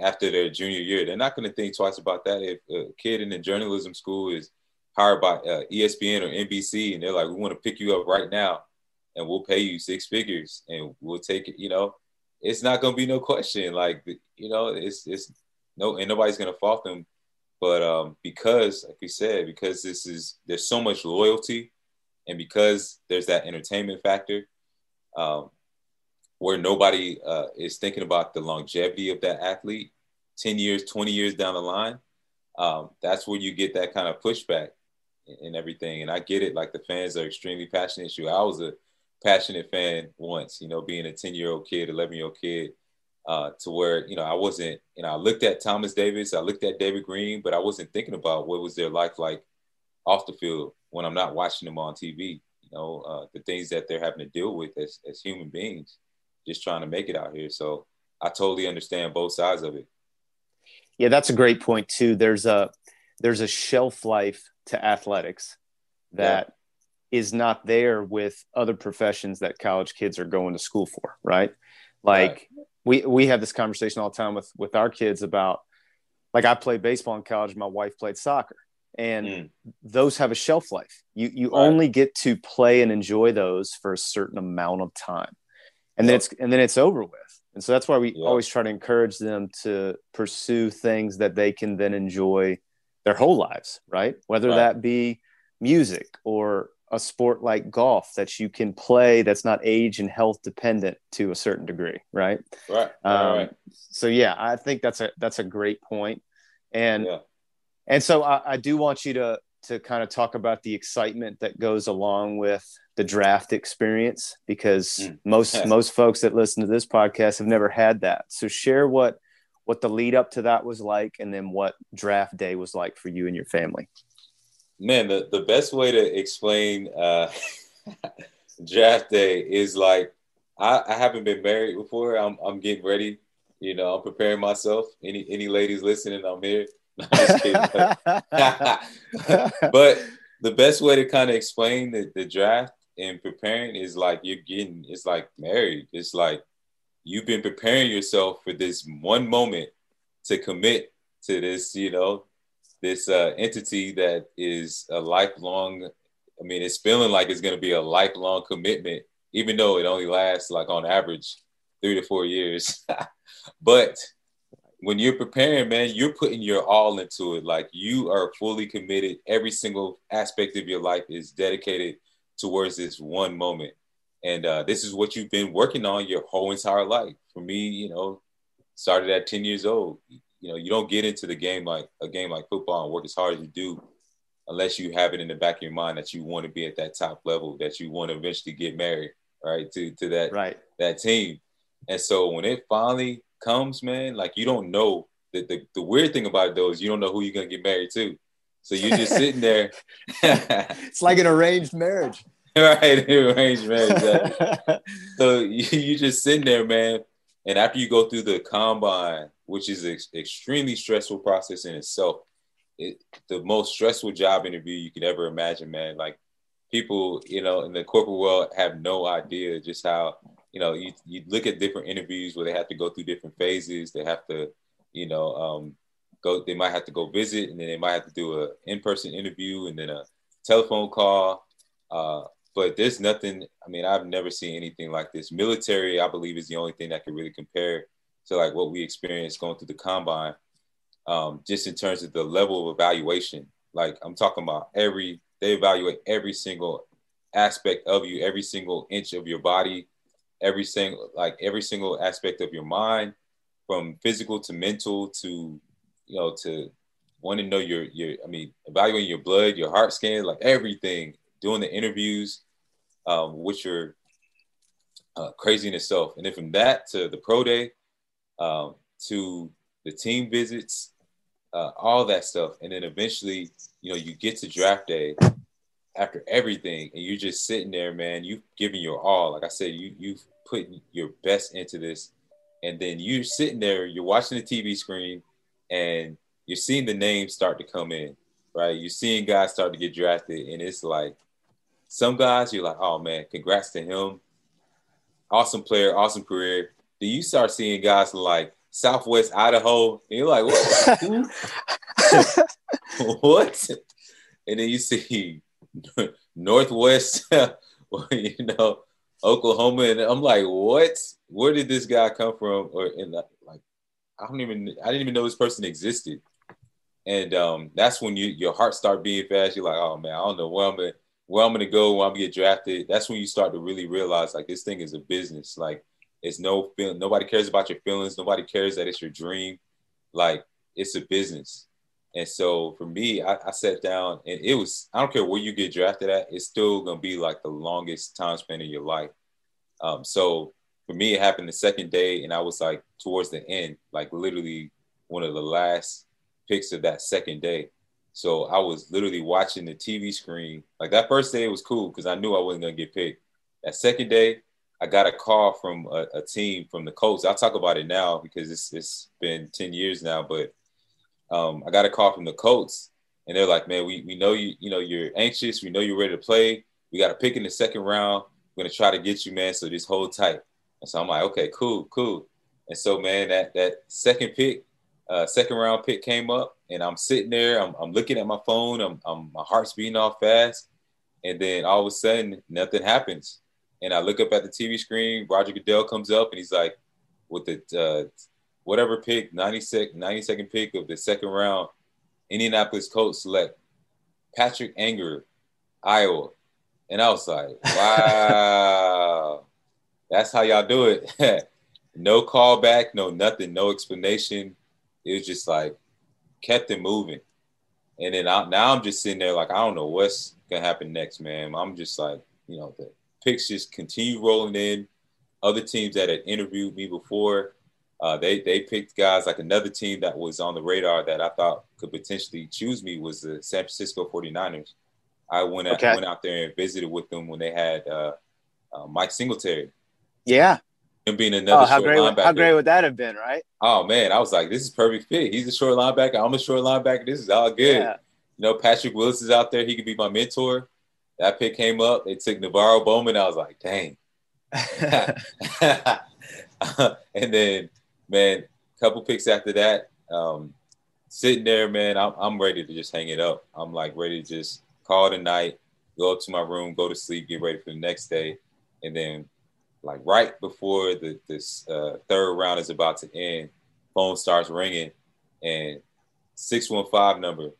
after their junior year, they're not going to think twice about that. If a kid in the journalism school is hired by uh, ESPN or NBC and they're like, we want to pick you up right now and we'll pay you six figures and we'll take it, you know, it's not to be no question. Like, you know, it's, it's no, and nobody's to fault them but um, because, like we said, because this is there's so much loyalty, and because there's that entertainment factor, um, where nobody uh, is thinking about the longevity of that athlete, ten years, twenty years down the line, um, that's where you get that kind of pushback and everything. And I get it. Like the fans are extremely passionate. Sure, I was a passionate fan once. You know, being a ten year old kid, eleven year old kid uh, to where you know I wasn't you know I looked at Thomas Davis, I looked at David Greene, but I wasn't thinking about what was their life like off the field when I'm not watching them on TV. You know uh, the things that they're having to deal with as as human beings, just trying to make it out here. So I totally understand both sides of it. Yeah, that's a great point too. There's a there's a shelf life to athletics that. Is not there with other professions that college kids are going to school for, right? Like right we we have this conversation all the time with with our kids about like I played baseball in college, my wife played soccer, and mm. those have a shelf life. You you right. only get to play and enjoy those for a certain amount of time, and yep. then it's and then it's over with. And so that's why we yep. always try to encourage them to pursue things that they can then enjoy their whole lives, right? Whether right. that be music or a sport like golf that you can play that's not age and health dependent to a certain degree right right, um, right. so yeah i think that's a that's a great point and yeah. and so I, I do want you to to kind of talk about the excitement that goes along with the draft experience because mm. most most folks that listen to this podcast have never had that so share what what the lead up to that was like and then what draft day was like for you and your family man, the, the best way to explain uh, draft day is like I, I haven't been married before. I'm I'm getting ready You know, I'm preparing myself. Any any ladies listening, I'm here. but the best way to kind of explain the, the draft and preparing is like you're getting it's like married. It's like you've been preparing yourself for this one moment to commit to this, you know, this uh, entity that is a lifelong. I mean, it's feeling like it's going to be a lifelong commitment, even though it only lasts like on average three to four years. but when you're preparing, man, you're putting your all into it. Like you are fully committed. Every single aspect of your life is dedicated towards this one moment. And uh, this is what you've been working on your whole entire life. For me, you know, started at 10 years old. You know, you don't get into the game like a game like football and work as hard as you do unless you have it in the back of your mind that you want to be at that top level, that you want to eventually get married, right? To to that right that team. And so when it finally comes, man, like you don't know. The, the, the weird thing about it though is you don't know who you're gonna get married to. So you're just sitting there. it's like an arranged marriage. right, arranged marriage. Exactly. so you, you just sitting there, man. And after you go through the combine, which is an extremely stressful process in itself, it, the most stressful job interview you could ever imagine, man. Like people, you know, in the corporate world have no idea just how you know, you, you look at different interviews where they have to go through different phases. They have to, you know, um, go. They might have to go visit, and then they might have to do a in-person interview, and then a telephone call. Uh, but there's nothing. I mean, I've never seen anything like this. Military, I believe, is the only thing that can really compare to like what we experienced going through the combine. Um, just in terms of the level of evaluation, like I'm talking about every. They evaluate every single aspect of you, every single inch of your body, every single like every single aspect of your mind from physical to mental to you know to want to know your your i mean evaluating your blood your heart scan like everything doing the interviews um, which are uh, crazy in itself and then from that to the pro day um, to the team visits uh, all that stuff and then eventually you know you get to draft day after everything and you're just sitting there man you've given your all like i said you you've putting your best into this. And then you're sitting there, you're watching the TV screen, and you're seeing the names start to come in, right? You're seeing guys start to get drafted, and it's like some guys you're like, oh man, congrats to him. Awesome player, awesome career. Then you start seeing guys like Southwest Idaho, and you're like, what? what? And then you see Northwest, you know, Oklahoma, and I'm like, what? Where did this guy come from? Or in like, I don't even, I didn't even know this person existed. And um, that's when you your heart start beating fast. You're like, oh man, I don't know where I'm gonna where I'm gonna go when I'm gonna get drafted. That's when you start to really realize like this thing is a business. Like it's no feeling. Nobody cares about your feelings. Nobody cares that it's your dream. Like it's a business. And so for me, I, I, sat down and it was, I don't care where you get drafted at, it's still to be like the longest time spent in your life. Um, so for me, it happened the second day and I was like towards the end, like literally one of the last picks of that second day. So I was literally watching the TV screen. Like that first day, it was cool because I knew I wasn't going to get picked. That second day, I got a call from a, a team from the Colts. I'll talk about it now because it's, it's been 10 years now, but um, I got a call from the Colts, and they're like, "Man, we, we know you. You know you're anxious. We know you're ready to play. We got a pick in the second round. We're gonna try to get you, man. So just hold tight." And so I'm like, "Okay, cool, cool." And so, man, that that second pick, uh, second round pick came up, and I'm sitting there. I'm, I'm looking at my phone. I'm, I'm my heart's beating off fast, and then all of a sudden, nothing happens. And I look up at the TV screen. Roger Goodell comes up, and he's like, with the uh, whatever pick, 90 sec, 90 second pick of the second round, Indianapolis Colts select Patrick Angerer, Iowa. And I was like, wow, that's how y'all do it. no callback, no nothing, no explanation. It was just like kept it moving. And then I, now I'm just sitting there like, I don't know what's going to happen next, man. I'm just like, you know, the picks just continue rolling in. Other teams that had interviewed me before, uh, they they picked guys like another team that was on the radar that I thought could potentially choose me was the San Francisco 49ers. I went okay. out, went out there and visited with them when they had uh, uh, Mike Singletary. Yeah. Him being another oh, how short great, linebacker. How great would that have been, right? Oh man, I was like, this is perfect fit. He's a short linebacker. I'm a short linebacker. This is all good. Yeah. You know, Patrick Willis is out there. He could be my mentor. That pick came up. They took NaVorro Bowman. I was like, dang. and then, man, a couple picks after that, um, sitting there, man, I'm, I'm ready to just hang it up. I'm like ready to just call it a night, go up to my room, go to sleep, get ready for the next day. And then, like right before the this uh, third round is about to end, phone starts ringing, and 615 number,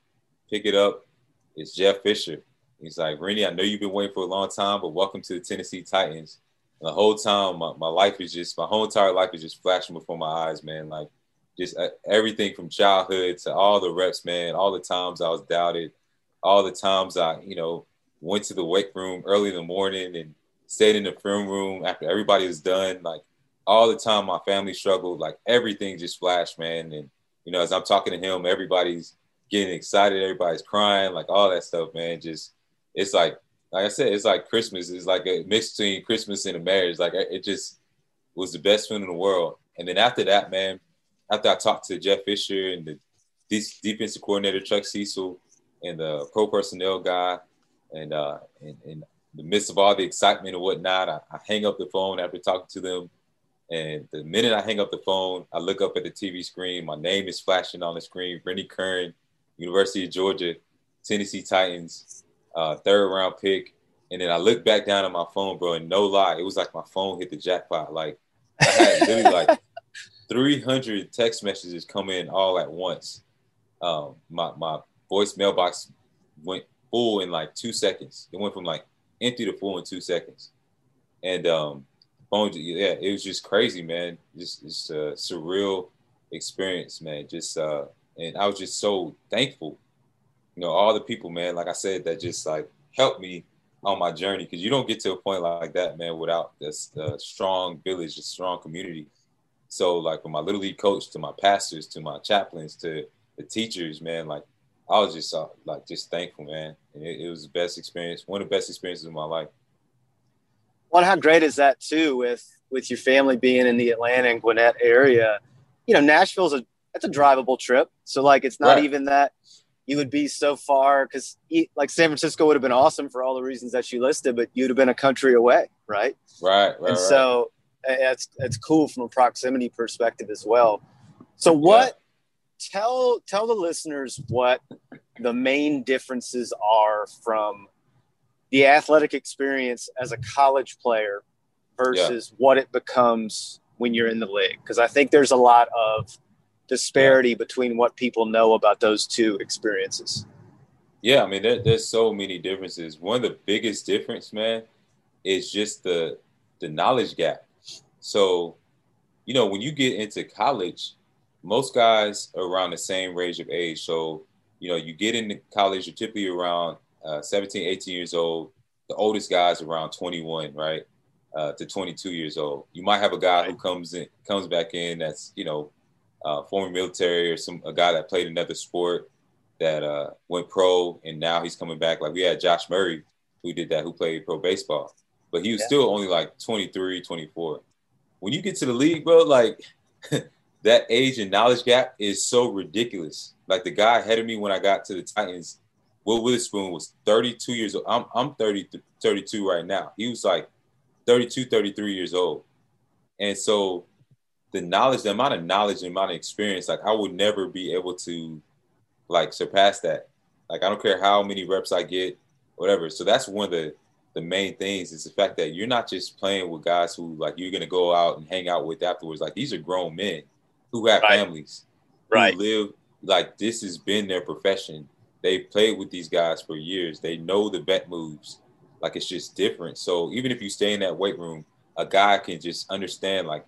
pick it up. It's Jeff Fisher. He's like, Rennie, I know you've been waiting for a long time, but welcome to the Tennessee Titans. And the whole time, my, my life is just, my whole entire life is just flashing before my eyes, man. Like, just uh, everything from childhood to all the reps, man, all the times I was doubted, all the times I, you know, went to the weight room early in the morning and stayed in the film room after everybody was done. Like, all the time my family struggled, like everything just flashed, man. And, you know, as I'm talking to him, everybody's getting excited, everybody's crying, like all that stuff, man. Just, it's like like I said, it's like Christmas. It's like a mix between Christmas and a marriage. Like it just was the best feeling in the world. And then after that, man, after I talked to Jeff Fisher and the defensive coordinator Chuck Cecil and the pro personnel guy, and uh, in, in the midst of all the excitement and whatnot, I, I hang up the phone after talking to them. And the minute I hang up the phone, I look up at the TV screen. My name is flashing on the screen. Rennie Curran, University of Georgia, Tennessee Titans uh, third round pick. And then I look back down at my phone, bro, and no lie, it was like my phone hit the jackpot. Like I had literally like 300 text messages come in all at once. Um, my my voice mailbox went full in like two seconds. It went from like empty to full in two seconds. And um, phone, yeah, it was just crazy, man. Just it's a surreal experience, man. Just uh, and I was just so thankful you know, all the people, man, like I said, that just like helped me on my journey. Cause you don't get to a point like that, man, without this uh, strong village, a strong community. So like from my little league coach to my pastors, to my chaplains, to the teachers, man, like I was just uh, like just thankful, man. And it, it was the best experience, one of the best experiences of my life. Well, how great is that too, with with your family being in the Atlanta and Gwinnett area? You know, Nashville's a that's a drivable trip. So like it's not right. even that you would be so far because like San Francisco would have been awesome for all the reasons that you listed, but you'd have been a country away, right? Right, right. And right. so it's it's cool from a proximity perspective as well. So what? Yeah. Tell tell the listeners what the main differences are from the athletic experience as a college player versus yeah. what it becomes when you're in the league because I think there's a lot of disparity between what people know about those two experiences? Yeah, I mean, there, there's so many differences. One of the biggest difference, man, is just the the knowledge gap. So, you know, when you get into college, most guys are around the same range of age. So, you know, you get into college, you're typically around uh, 17, 18 years old. The oldest guys around 21, right, uh, to 22 years old. You might have a guy right. who comes in, comes back in that's you know uh, former military or some a guy that played another sport that uh, went pro and now he's coming back. Like we had Josh Murray who did that, who played pro baseball, but he was yeah. still only like 23, 24. When you get to the league, bro, like that age and knowledge gap is so ridiculous. Like the guy ahead of me when I got to the Titans, Will Witherspoon was 32 years old. I'm, I'm 30, 32 right now. He was like 32, 33 years old. And so the knowledge, the amount of knowledge, the amount of experience, like I would never be able to like surpass that. Like I don't care how many reps I get, whatever. So that's one of the the main things is the fact that you're not just playing with guys who like you're gonna go out and hang out with afterwards. Like these are grown men who have right. families, right? live like this has been their profession. They played with these guys for years. They know the bet moves. Like it's just different. So even if you stay in that weight room, a guy can just understand like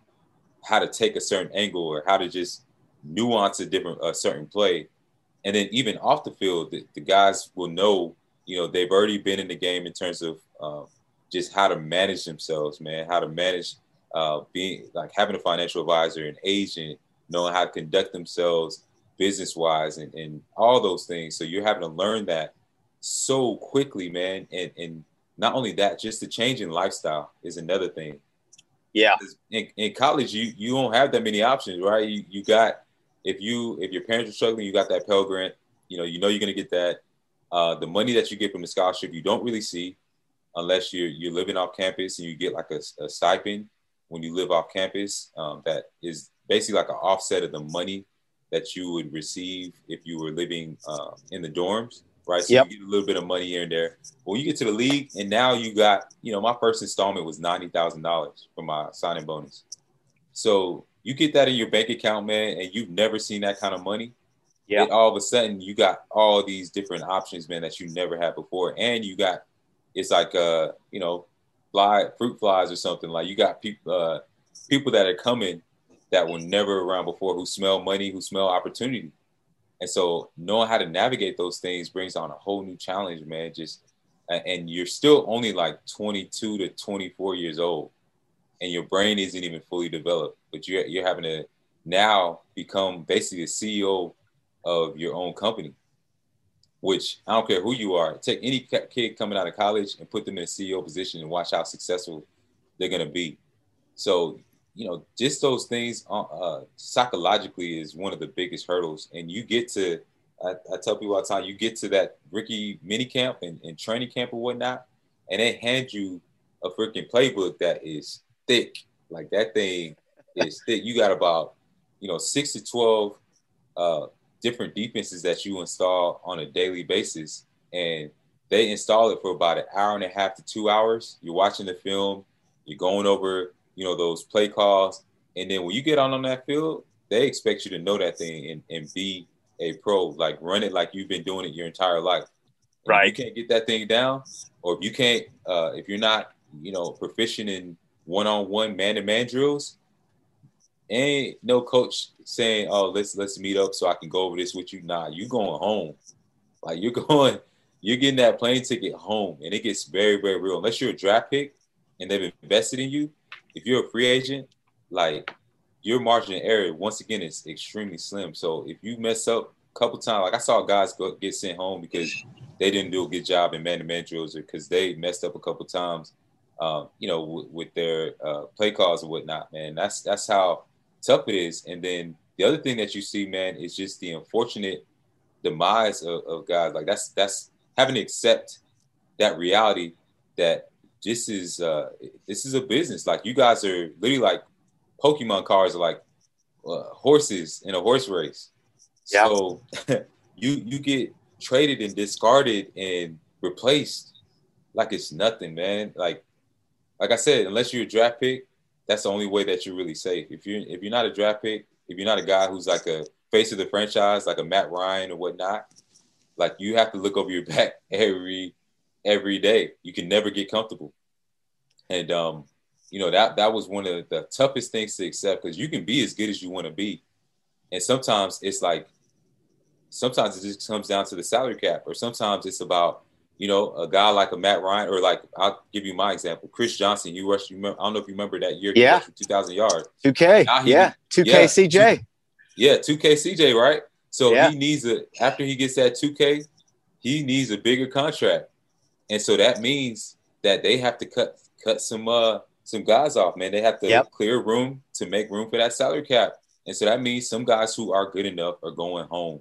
how to take a certain angle or how to just nuance a different a certain play. And then even off the field, the, the guys will know, you know, they've already been in the game in terms of um, just how to manage themselves, man, how to manage uh, being like having a financial advisor, an agent, knowing how to conduct themselves business wise and, and all those things. So you're having to learn that so quickly, man. And, and not only that, just the change in lifestyle is another thing Yeah. In, in college, you you don't have that many options, right? You you got if you if your parents are struggling, you got that Pell Grant. You know, you know you're gonna get that. Uh, the money that you get from the scholarship, you don't really see unless you're you're living off campus and you get like a, a stipend when you live off campus. Um, that is basically like an offset of the money that you would receive if you were living uh, in the dorms, right? So yep. you get a little bit of money here and there. When you get to the league, and now you got, you know, my first installment was ninety thousand dollars for my signing bonus. So you get that in your bank account, man, and you've never seen that kind of money. Yeah. All of a sudden, you got all these different options, man, that you never had before, and you got it's like uh, you know, fly fruit flies or something. Like you got people uh, people that are coming that were never around before who smell money, who smell opportunity. And so knowing how to navigate those things brings on a whole new challenge, man. Just and you're still only like 22 to 24 years old and your brain isn't even fully developed, but you're you're having to now become basically a CEO of your own company. Which I don't care who you are, take any kid coming out of college and put them in a CEO position and watch how successful they're gonna be. So you know, just those things uh, uh, psychologically is one of the biggest hurdles. And you get to, I, I, tell people all the time, you get to that rookie mini camp and, and training camp or whatnot, and they hand you a freaking playbook that is thick. Like that thing is thick. You got about, you know, six to 12 uh, different defenses that you install on a daily basis. And they install it for about an hour and a half to two hours. You're watching the film, you're going over you know, those play calls. And then when you get on on that field, they expect you to know that thing and, and be a pro, like run it like you've been doing it your entire life. And right. you can't get that thing down, or if you can't, uh, if you're not, you know, proficient in one-on-one man-to-man drills, ain't no coach saying, "Oh, let's let's meet up so I can go over this with you." Nah, you going home. Like you're going, you're getting that plane ticket home, and it gets very very real. Unless you're a draft pick and they've invested in you, if you're a free agent, like your margin of error once again is extremely slim. So if you mess up a couple times, like I saw guys go, get sent home because they didn't do a good job in man-to-man drills or because they messed up a couple times, um, you know, w- with their uh, play calls and whatnot. Man, that's that's how tough it is. And then the other thing that you see, man, is just the unfortunate demise of, of guys. Like that's that's having to accept that reality that this is uh this is a business. Like you guys are literally like Pokemon cards are like uh, horses in a horse race. Yeah. So you you get traded and discarded and replaced like it's nothing, man. Like like I said, unless you're a draft pick, that's the only way that you're really safe. If you're if you're not a draft pick, if you're not a guy who's like a face of the franchise, like a Matt Ryan or whatnot, like you have to look over your back every every day. You can never get comfortable. And um, you know, that that was one of the toughest things to accept because you can be as good as you want to be. And sometimes it's like sometimes it just comes down to the salary cap, or sometimes it's about, you know, a guy like a Matt Ryan, or like I'll give you my example, Chris Johnson. He rushed. You remember, I don't know if you remember that year. Yeah, two thousand yards. Two K. Yeah, two K CJ. Yeah, two K CJ. Right. So yeah. he needs a after he gets that two K, he needs a bigger contract. And so that means that they have to cut cut some uh some guys off, man. They have to yep. clear room to make room for that salary cap. And so that means some guys who are good enough are going home.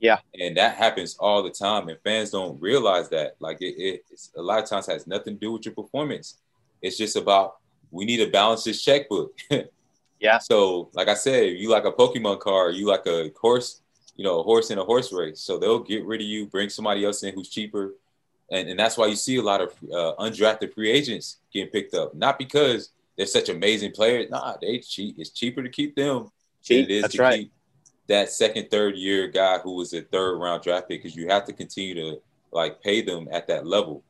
Yeah. And that happens all the time. And fans don't realize that. Like it, it it's a lot of times has nothing to do with your performance. It's just about we need to balance this checkbook. yeah. So, like I said, you like a Pokemon card, you like a horse, you know, a horse in a horse race. So they'll get rid of you, bring somebody else in who's cheaper, and, and that's why you see a lot of uh, undrafted free agents getting picked up. Not because they're such amazing players. Nah, they cheap. It's cheaper to keep them Cheap. than it is that's to right. keep that second, third year guy who was a third round draft pick because you have to continue to like pay them at that level.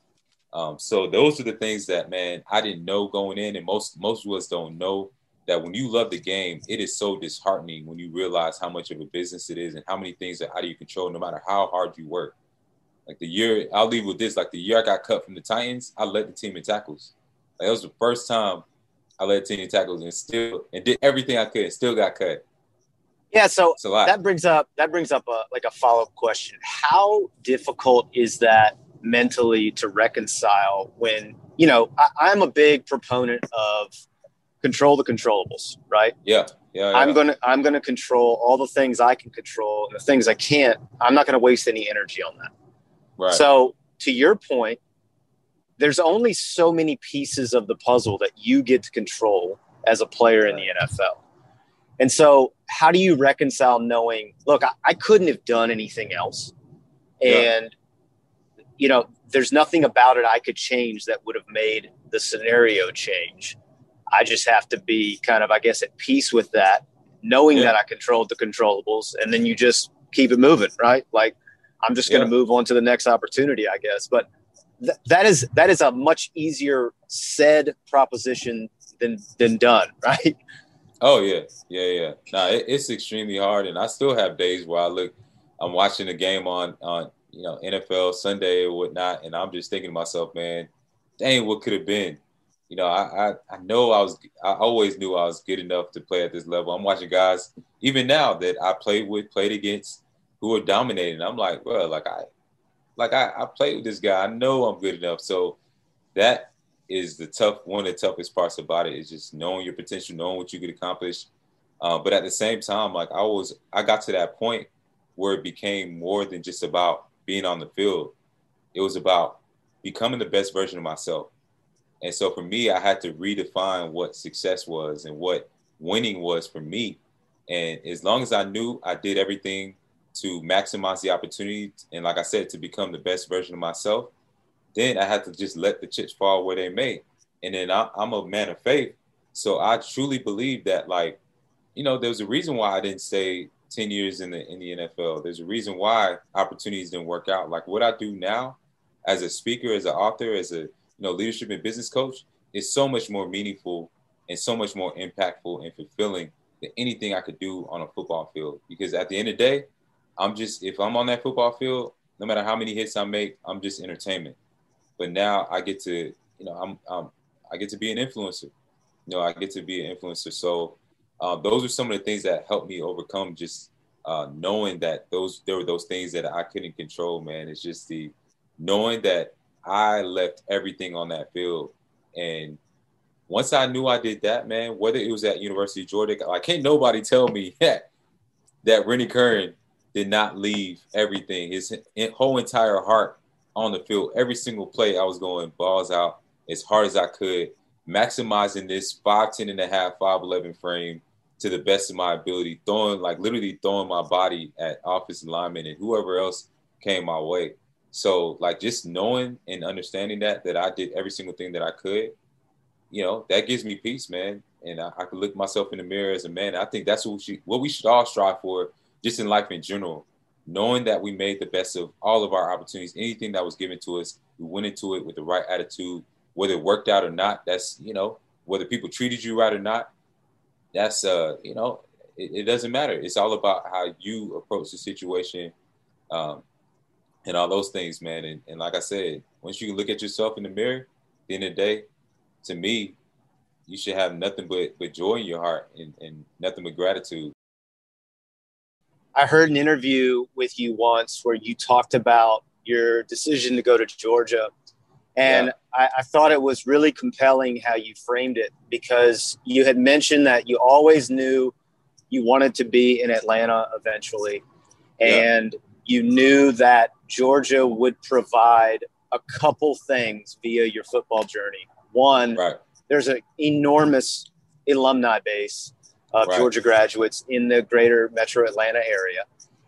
Um, so those are the things that man I didn't know going in, and most most of us don't know that when you love the game, it is so disheartening when you realize how much of a business it is and how many things are out of your control, no matter how hard you work. Like the year, I'll leave with this. Like the year I got cut from the Titans, I led the team in tackles. Like, that was the first time I led the team in tackles and still and did everything I could and still got cut. Yeah, so that brings up that brings up a like a follow up question. How difficult is that mentally to reconcile when you know I, I'm a big proponent of control the controllables, right? Yeah. Yeah, yeah. I'm gonna I'm gonna control all the things I can control and the things I can't. I'm not gonna waste any energy on that. Right. So to your point, there's only so many pieces of the puzzle that you get to control as a player in the NFL. And so, how do you reconcile knowing, look, I, I couldn't have done anything else? And, yeah. you know, there's nothing about it I could change that would have made the scenario change. I just have to be kind of, I guess, at peace with that, knowing yeah. that I controlled the controllables. And then you just keep it moving, right? Like, I'm just going to yeah. move on to the next opportunity, I guess. But th- that is that is a much easier said proposition than than done, right? Oh yeah, yeah, yeah. No, it, it's extremely hard, and I still have days where I look, I'm watching the game on on you know NFL Sunday or whatnot, and I'm just thinking to myself, man, dang, what could have been? You know, I, I I know I was I always knew I was good enough to play at this level. I'm watching guys even now that I played with, played against, who are dominating. I'm like, well, like I like I, I played with this guy. I know I'm good enough. So that is the tough one of the toughest parts about it is just knowing your potential, knowing what you could accomplish. Uh, but at the same time, like I was, I got to that point where it became more than just about being on the field. It was about becoming the best version of myself. And so for me, I had to redefine what success was and what winning was for me. And as long as I knew I did everything to maximize the opportunity and like I said, to become the best version of myself, then I have to just let the chips fall where they may. And then I, I'm a man of faith. So I truly believe that like, you know, there's a reason why I didn't stay 10 years in the in the NFL. There's a reason why opportunities didn't work out. Like what I do now as a speaker, as an author, as a you know, leadership and business coach is so much more meaningful and so much more impactful and fulfilling than anything I could do on a football field. Because at the end of the day, I'm just if I'm on that football field, no matter how many hits I make, I'm just entertainment. But now I get to, you know, I'm, I'm I get to be an influencer. You know, I get to be an influencer. So uh, those are some of the things that helped me overcome just uh, knowing that those there were those things that I couldn't control. Man, it's just the knowing that I left everything on that field, and once I knew I did that, man, whether it was at University of Georgia, like can't nobody tell me that that Rennie Curran did not leave everything, his whole entire heart on the field. Every single play, I was going balls out as hard as I could, maximizing this 5'10 and a half, 5'11 frame to the best of my ability, throwing like literally throwing my body at offensive linemen and whoever else came my way. So like just knowing and understanding that that I did every single thing that I could, you know, that gives me peace, man. And I, I could look myself in the mirror as a man. I think that's what we should, what we should all strive for just in life in general, knowing that we made the best of all of our opportunities, anything that was given to us, we went into it with the right attitude, whether it worked out or not. That's, you know, whether people treated you right or not, that's, uh, you know, it, it doesn't matter. It's all about how you approach the situation um, and all those things, man. And, and like I said, once you look at yourself in the mirror, the end of the day, to me, you should have nothing but, but joy in your heart and, and nothing but gratitude I heard an interview with you once where you talked about your decision to go to Georgia. And yeah. I, I, thought it was really compelling how you framed it because you had mentioned that you always knew you wanted to be in Atlanta eventually. And yeah. you knew that Georgia would provide a couple things via your football journey. One, right. there's an enormous alumni base of right. Georgia graduates in the greater metro Atlanta area.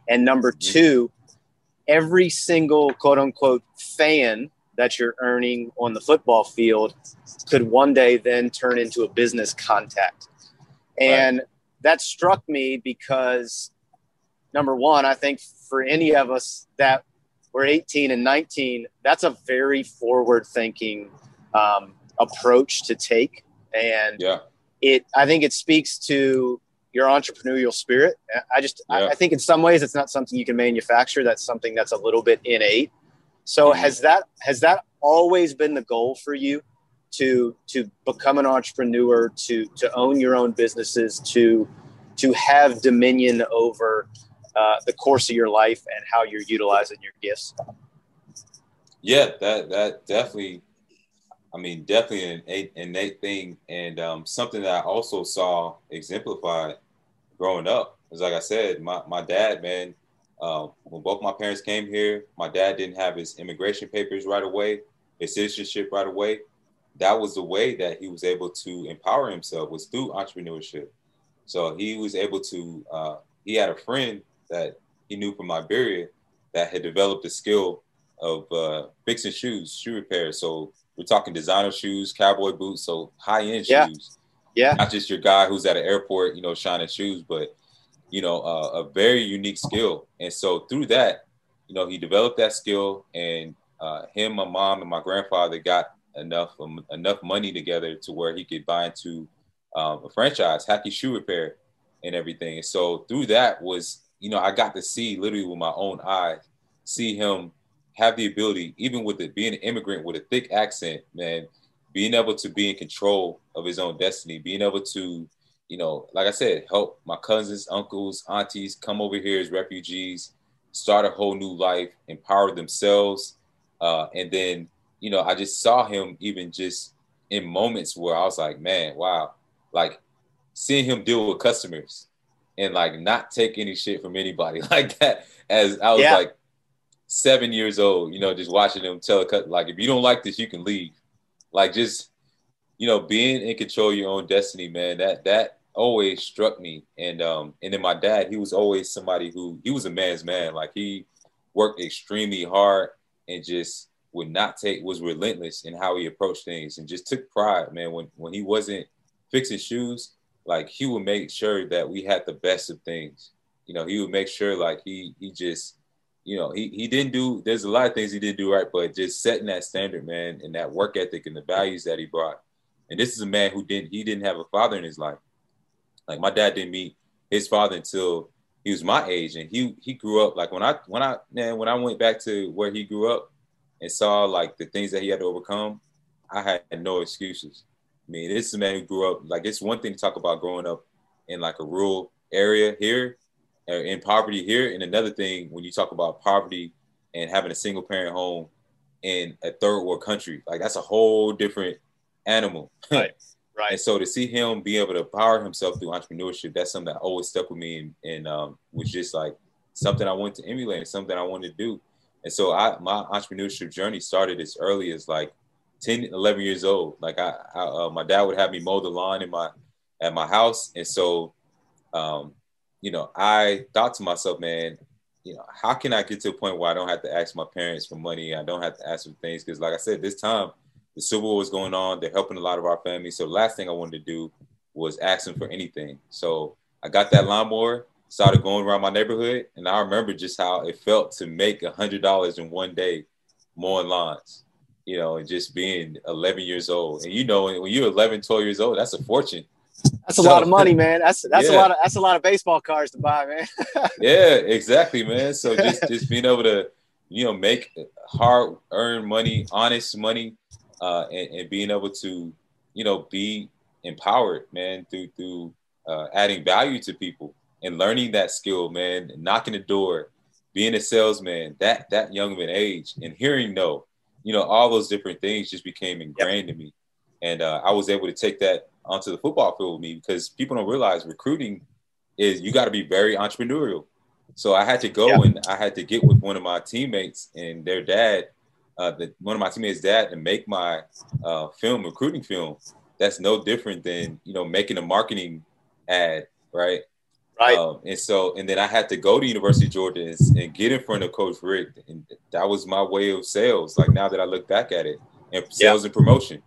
And number mm-hmm. two, every single quote unquote fan that you're earning on the football field could one day then turn into a business contact. And right. that struck me because number one, I think for any of us that were 18 and 19, that's a very forward thinking um, approach to take. And yeah it I think it speaks to your entrepreneurial spirit. I just yeah. I, I, think in some ways it's not something you can manufacture. That's something that's a little bit innate. So mm-hmm. has that has that always been the goal for you to to become an entrepreneur, to to own your own businesses, to to have dominion over uh, the course of your life and how you're utilizing your gifts? Yeah, that that definitely I mean, definitely an innate thing, and um, something that I also saw exemplified growing up. Is like I said, my my dad, man, uh, when both my parents came here, my dad didn't have his immigration papers right away, his citizenship right away. That was the way that he was able to empower himself was through entrepreneurship. So he was able to. Uh, he had a friend that he knew from Liberia that had developed a skill of uh, fixing shoes, shoe repair. So we're talking designer shoes, cowboy boots, so high end yeah. shoes. Yeah. Not just your guy who's at an airport, you know, shining shoes, but you know, uh, a very unique skill. And so through that, you know, he developed that skill, and uh, him, my mom, and my grandfather got enough um, enough money together to where he could buy into um, a franchise, Hakky Shoe Repair, and everything. And so through that was, you know, I got to see literally with my own eyes, see him have the ability, even with it being an immigrant with a thick accent, man, being able to be in control of his own destiny, being able to, you know, like I said, help my cousins, uncles, aunties come over here as refugees, start a whole new life, empower themselves. Uh, and then, you know, I just saw him even just in moments where I was like, man, wow, like seeing him deal with customers and like not take any shit from anybody like that as I was yeah. like seven years old, you know, just watching them tell a cut like if you don't like this, you can leave. Like just you know, being in control of your own destiny, man. That that always struck me. And um, and then my dad, he was always somebody who he was a man's man. Like he worked extremely hard and just would not take was relentless in how he approached things and just took pride, man. When when he wasn't fixing shoes, like he would make sure that we had the best of things. You know, he would make sure like he he just you know, he he didn't do. There's a lot of things he didn't do right, but just setting that standard, man, and that work ethic and the values that he brought. And this is a man who didn't he didn't have a father in his life. Like my dad didn't meet his father until he was my age, and he he grew up like when I when I man when I went back to where he grew up and saw like the things that he had to overcome, I had no excuses. I mean, this is a man who grew up like it's one thing to talk about growing up in like a rural area here, in poverty here, and another thing when you talk about poverty and having a single parent home in a third world country, like that's a whole different animal. Right. Right. and so to see him be able to power himself through entrepreneurship, that's something that always stuck with me and, and um, was just like something I wanted to emulate and something I wanted to do. And so I, my entrepreneurship journey started as early as like 10, 11 years old. Like I, I uh, my dad would have me mow the lawn in my, at my house. And so um, you know, I thought to myself, man, you know, how can I get to a point where I don't have to ask my parents for money? I don't have to ask for things because, like I said, this time the Civil War was going on. They're helping a lot of our families. So last thing I wanted to do was ask them for anything. So I got that lawnmower, started going around my neighborhood, and I remember just how it felt to make a hundred dollars in one day mowing lawns. You know, and just being 11 years old. And you know, when you're 11, 12 years old, that's a fortune. That's a so, lot of money, man. That's that's yeah. a lot of that's a lot of baseball cards to buy, man. yeah, exactly, man. So just just being able to, you know, make hard earned money, honest money, uh, and, and being able to, you know, be empowered, man, through through uh, adding value to people and learning that skill, man, knocking the door, being a salesman, that that young of an age, and hearing no, you know, all those different things just became ingrained yep. in me, and uh, I was able to take that onto the football field with me because people don't realize recruiting is you got to be very entrepreneurial. So I had to go yeah. and I had to get with one of my teammates and their dad, uh, the, one of my teammates' dad, to make my uh, film recruiting film. That's no different than you know making a marketing ad, right? Right. Um, and so, and then I had to go to University of Georgia and, and, get in front of Coach Richt, and that was my way of sales. Like now that I look back at it, and sales yeah. and promotion.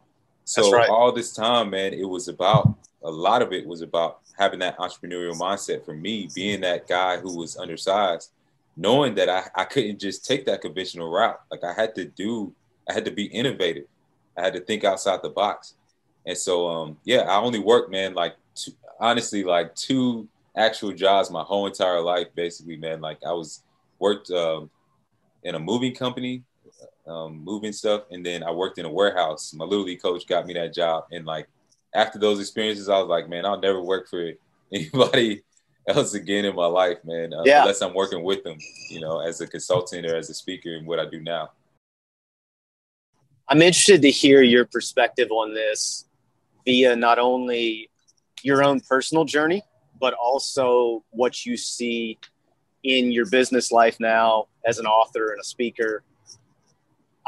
So right. all this time, man, it was about a lot of it was about having that entrepreneurial mindset for me, being that guy who was undersized, knowing that I, I couldn't just take that conventional route. Like I had to do, I had to be innovative. I had to think outside the box. And so, um, yeah, I only worked, man, like two, honestly, like two actual jobs my whole entire life, basically, man. Like I was worked um, in a moving company um, moving stuff, and then I worked in a warehouse. My little league coach got me that job, and like after those experiences, I was like, man, I'll never work for anybody else again in my life, man, uh, yeah. unless I'm working with them, you know, as a consultant or as a speaker, and what I do now. I'm interested to hear your perspective on this via not only your own personal journey, but also what you see in your business life now as an author and a speaker.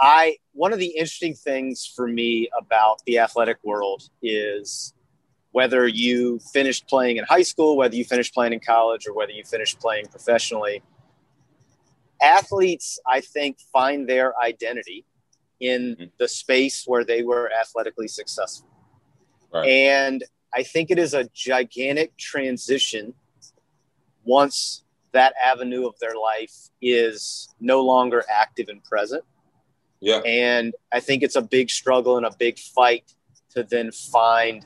I one of the interesting things for me about the athletic world is whether you finished playing in high school, whether you finished playing in college, or whether you finished playing professionally. Athletes, I think, find their identity in mm-hmm. the space where they were athletically successful. Right. And I think it is a gigantic transition once that avenue of their life is no longer active and present. Yeah. And I think it's a big struggle and a big fight to then find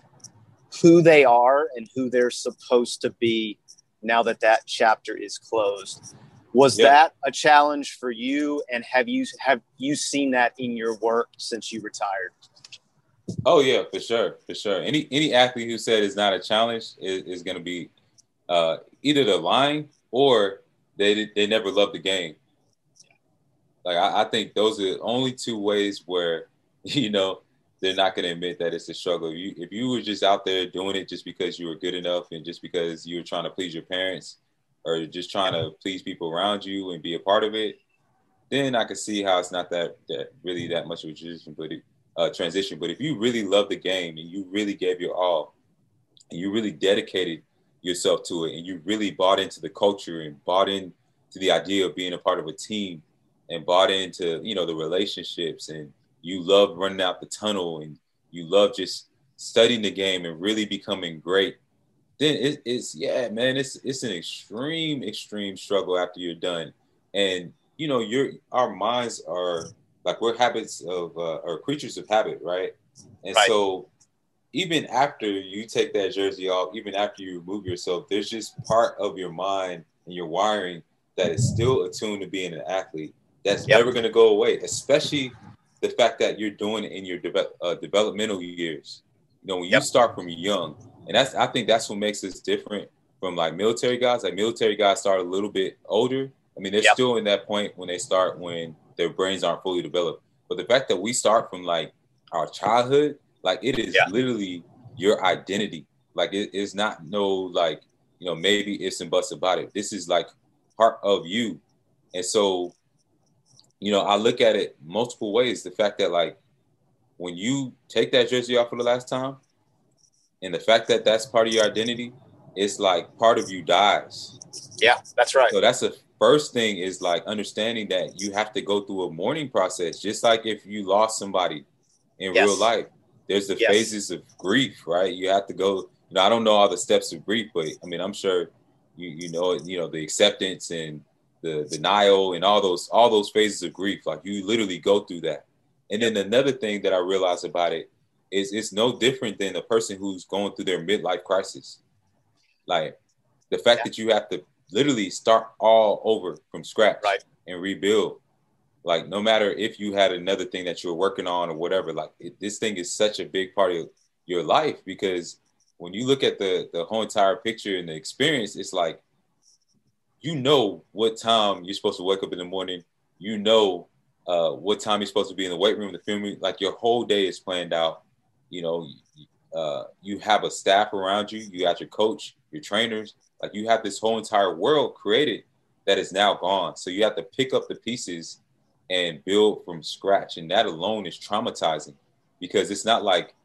who they are and who they're supposed to be now that that chapter is closed. Was yeah. that a challenge for you and have you have you seen that in your work since you retired? Oh yeah, for sure, for sure. Any any athlete who said it's not a challenge is, is going to be uh, either they're lying or they they never loved the game. Like I, I think those are the only two ways where you know they're not going to admit that it's a struggle. If you, if you were just out there doing it just because you were good enough and just because you were trying to please your parents or just trying to please people around you and be a part of it, then I could see how it's not that, that really that much of a transition. But uh, transition. But if you really love the game and you really gave your all, and you really dedicated yourself to it, and you really bought into the culture and bought into the idea of being a part of a team, and bought into you know the relationships, and you love running out the tunnel, and you love just studying the game and really becoming great, then it, it's yeah, man, it's it's an extreme, extreme struggle after you're done, and you know your our minds are like we're habits of uh, or creatures of habit, right? And right. so even after you take that jersey off, even after you remove yourself, there's just part of your mind and your wiring that is still attuned to being an athlete. That's yep. never going to go away, especially the fact that you're doing it in your de- uh, developmental years. You know, when yep. you start from young, and that's I think that's what makes us different from like military guys. Like military guys start a little bit older. I mean, they're yep. still in that point when they start when their brains aren't fully developed. But the fact that we start from like our childhood, like it is yeah. literally your identity. Like it is not no like you know maybe it's and buts about it. This is like part of you, and so you know I look at it multiple ways. The fact that like when you take that jersey off for the last time, and the fact that that's part of your identity, it's like part of you dies. Yeah, that's right. So that's the first thing is like understanding that you have to go through a mourning process, just like if you lost somebody in yes. real life. There's the yes. phases of grief, right? You have to go. You know, I don't know all the steps of grief, but I mean, I'm sure you you know it, you know the acceptance and the denial and all those all those phases of grief. Like you literally go through that. And then another thing that I realized about it is it's no different than a person who's going through their midlife crisis. Like the fact yeah. that you have to literally start all over from scratch right. and rebuild. Like no matter if you had another thing that you were working on or whatever, like it, this thing is such a big part of your life because when you look at the the whole entire picture and the experience, it's like you know what time you're supposed to wake up in the morning. You know uh, what time you're supposed to be in the weight room, the film. Like your whole day is planned out. You know, uh, you have a staff around you. You got your coach, your trainers. Like you have this whole entire world created that is now gone. So you have to pick up the pieces and build from scratch. And that alone is traumatizing because it's not like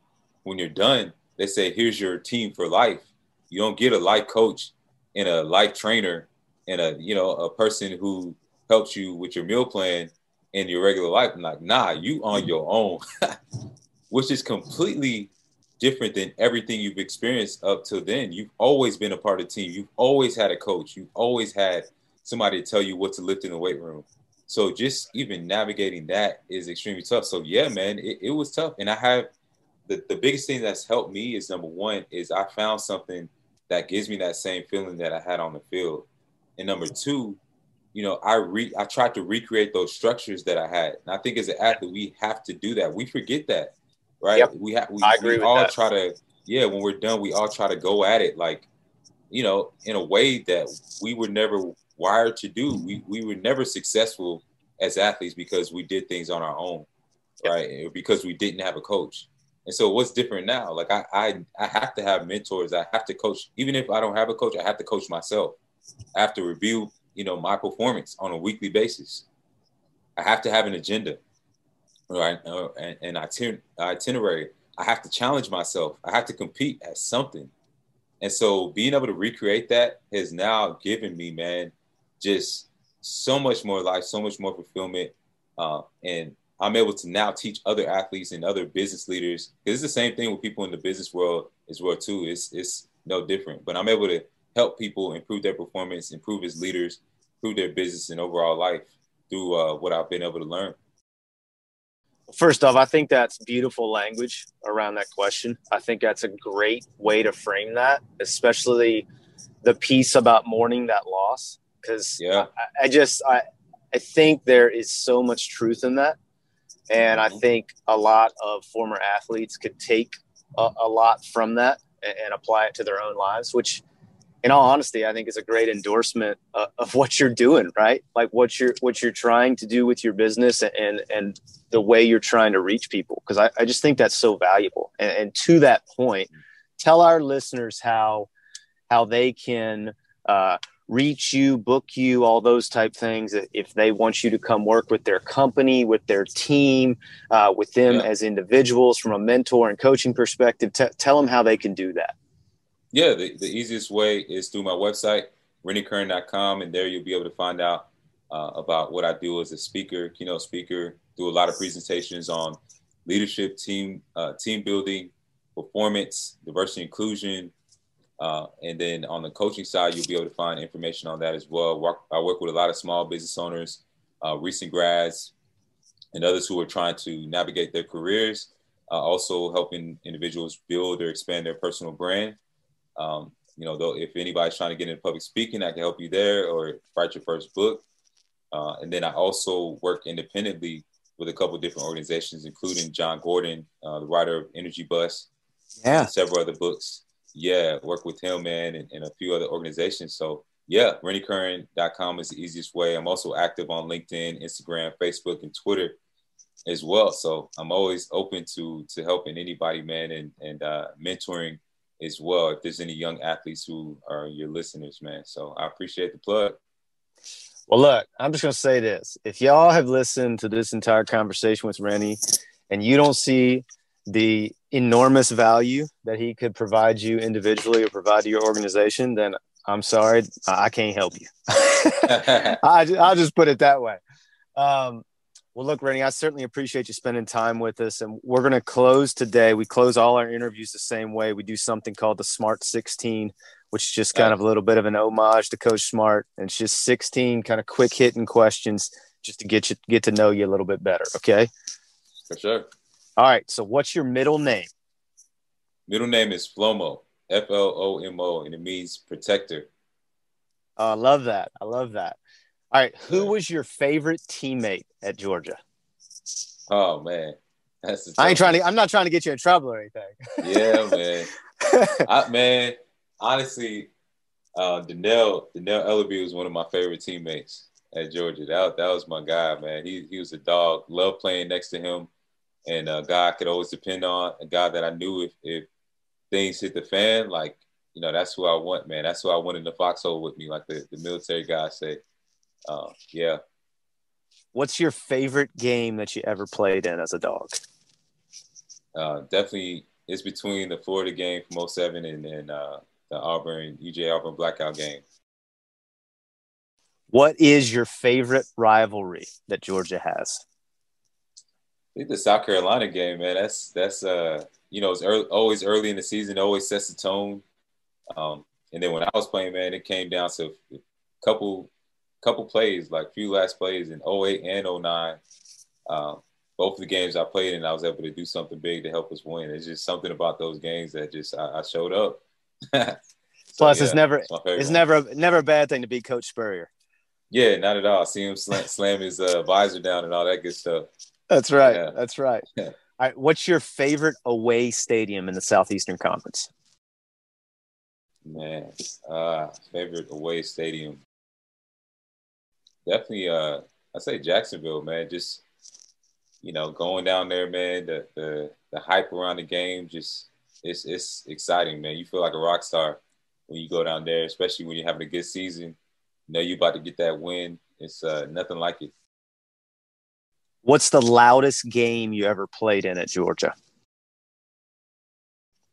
when you're done, they say, here's your team for life. You don't get a life coach and a life trainer and a, you know, a person who helps you with your meal plan in your regular life. I'm like, nah, you on your own, which is completely different than everything you've experienced up to then. You've always been a part of the team. You've always had a coach. You've always had somebody to tell you what to lift in the weight room. So just even navigating that is extremely tough. So yeah, man, it, it was tough. And I have the, the biggest thing that's helped me is number one is I found something that gives me that same feeling that I had on the field. And number two, you know, I re I tried to recreate those structures that I had. And I think as an athlete, we have to do that. We forget that right? Yep. We have we, we all that. try to yeah, when we're done, we all try to go at it like, you know, in a way that we were never wired to do. We we were never successful as athletes because we did things on our own. right? Because we didn't have a coach. And so what's different now? Like I, I I have to have mentors. I have to coach. Even if I don't have a coach, I have to coach myself. I have to review, you know, my performance on a weekly basis. I have to have an agenda, right? Uh, and, and itinerary. I have to challenge myself. I have to compete at something. And so being able to recreate that has now given me, man, just so much more life, so much more fulfillment. Uh, and I'm able to now teach other athletes and other business leaders. Because it's the same thing with people in the business world as well too. It's it's no different. But I'm able to help people improve their performance, improve as leaders, improve their business and overall life through uh, what I've been able to learn. First off, I think that's beautiful language around that question. I think that's a great way to frame that, especially the piece about mourning that loss. Because yeah, I, I just I I think there is so much truth in that and I mm-hmm. think a lot of former athletes could take a, a lot from that and, and, apply it to their own lives, which, in all honesty, I think is a great endorsement of, of what you're doing, right? Like what you're what you're trying to do with your business and and the way you're trying to reach people. Because I, I just think that's so valuable. And, and to that point, tell our listeners how how they can uh, reach you, book you, all those type things. If they want you to come work with their company, with their team, uh, with them yeah. as individuals from a mentor and coaching perspective, t- tell them how they can do that. Yeah, the, the easiest way is through my website, renniecurran.com, and there you'll be able to find out uh, about what I do as a speaker, keynote speaker, do a lot of presentations on leadership, team, uh, team building, performance, diversity, inclusion, uh, and then on the coaching side, you'll be able to find information on that as well. Work, I work with a lot of small business owners, uh, recent grads, and others who are trying to navigate their careers. Uh, also helping individuals build or expand their personal brand. Um, you know, though, if anybody's trying to get into public speaking, I can help you there or write your first book. Uh, and then I also work independently with a couple different organizations, including Jon Gordon, uh, the writer of Energy Bus, yeah, several other books yeah, work with him, man, and, and a few other organizations. So yeah, renniecurran.com is the easiest way. I'm also active on LinkedIn, Instagram, Facebook, and Twitter as well. So I'm always open to to helping anybody, man, and and uh, mentoring as well. If there's any young athletes who are your listeners, man. So I appreciate the plug. Well, look, I'm just gonna say this: if y'all have listened to this entire conversation with Rennie, and you don't see the enormous value that he could provide you individually or provide to your organization, then I'm sorry, I can't help you. I, will just put it that way. Um, well, look, Rennie, I certainly appreciate you spending time with us. And we're going to close today. We close all our interviews the same way. We do something called the Smart 16, which is just kind of a little bit of an homage to Coach Smart. And it's just 16 kind of quick hitting questions just to get you get to know you a little bit better. Okay. For sure. All right. So, what's your middle name? Middle name is Flomo, F L O M O, and it means protector. Oh, I love that. I love that. All right. Who was your favorite teammate at Georgia? Oh man, that's. I ain't trying to. I'm not trying to get you in trouble or anything. yeah, man. I, man, honestly, uh, Dannell Dannell Ellerbe was one of my favorite teammates at Georgia. That that was my guy, man. He he was a dog. Love playing next to him and a guy I could always depend on, a guy that I knew if, if things hit the fan, like, you know, that's who I want, man. That's who I want in the foxhole with me, like the, the military guy said. Uh, yeah. What's your favorite game that you ever played in as a dog? Uh, definitely, it's between the Florida game from 07 and then uh, the Auburn, UJ Auburn blackout game. What is your favorite rivalry that Georgia has? I think the South Carolina game, man, that's that's uh you know it's early, always early in the season, always sets the tone. Um, and then when I was playing, man, it came down to a couple couple plays, like few last plays in 08 and 09. Um, both of the games I played in, I was able to do something big to help us win. It's just something about those games that just I, I showed up. so, Plus, yeah, it's never it's, it's never never a bad thing to beat Coach Spurrier. Yeah, not at all. See him slam, slam his uh, visor down and all that good stuff. That's right. Yeah. That's right. All right. What's your favorite away stadium in the Southeastern Conference? Man, uh, favorite away stadium. Definitely, uh, I say Jacksonville, man. Just you know, going down there, man, the the the hype around the game just it's it's exciting, man. You feel like a rock star when you go down there, especially when you're having a good season. You know, you about to get that win. It's uh, nothing like it. What's the loudest game you ever played in at Georgia?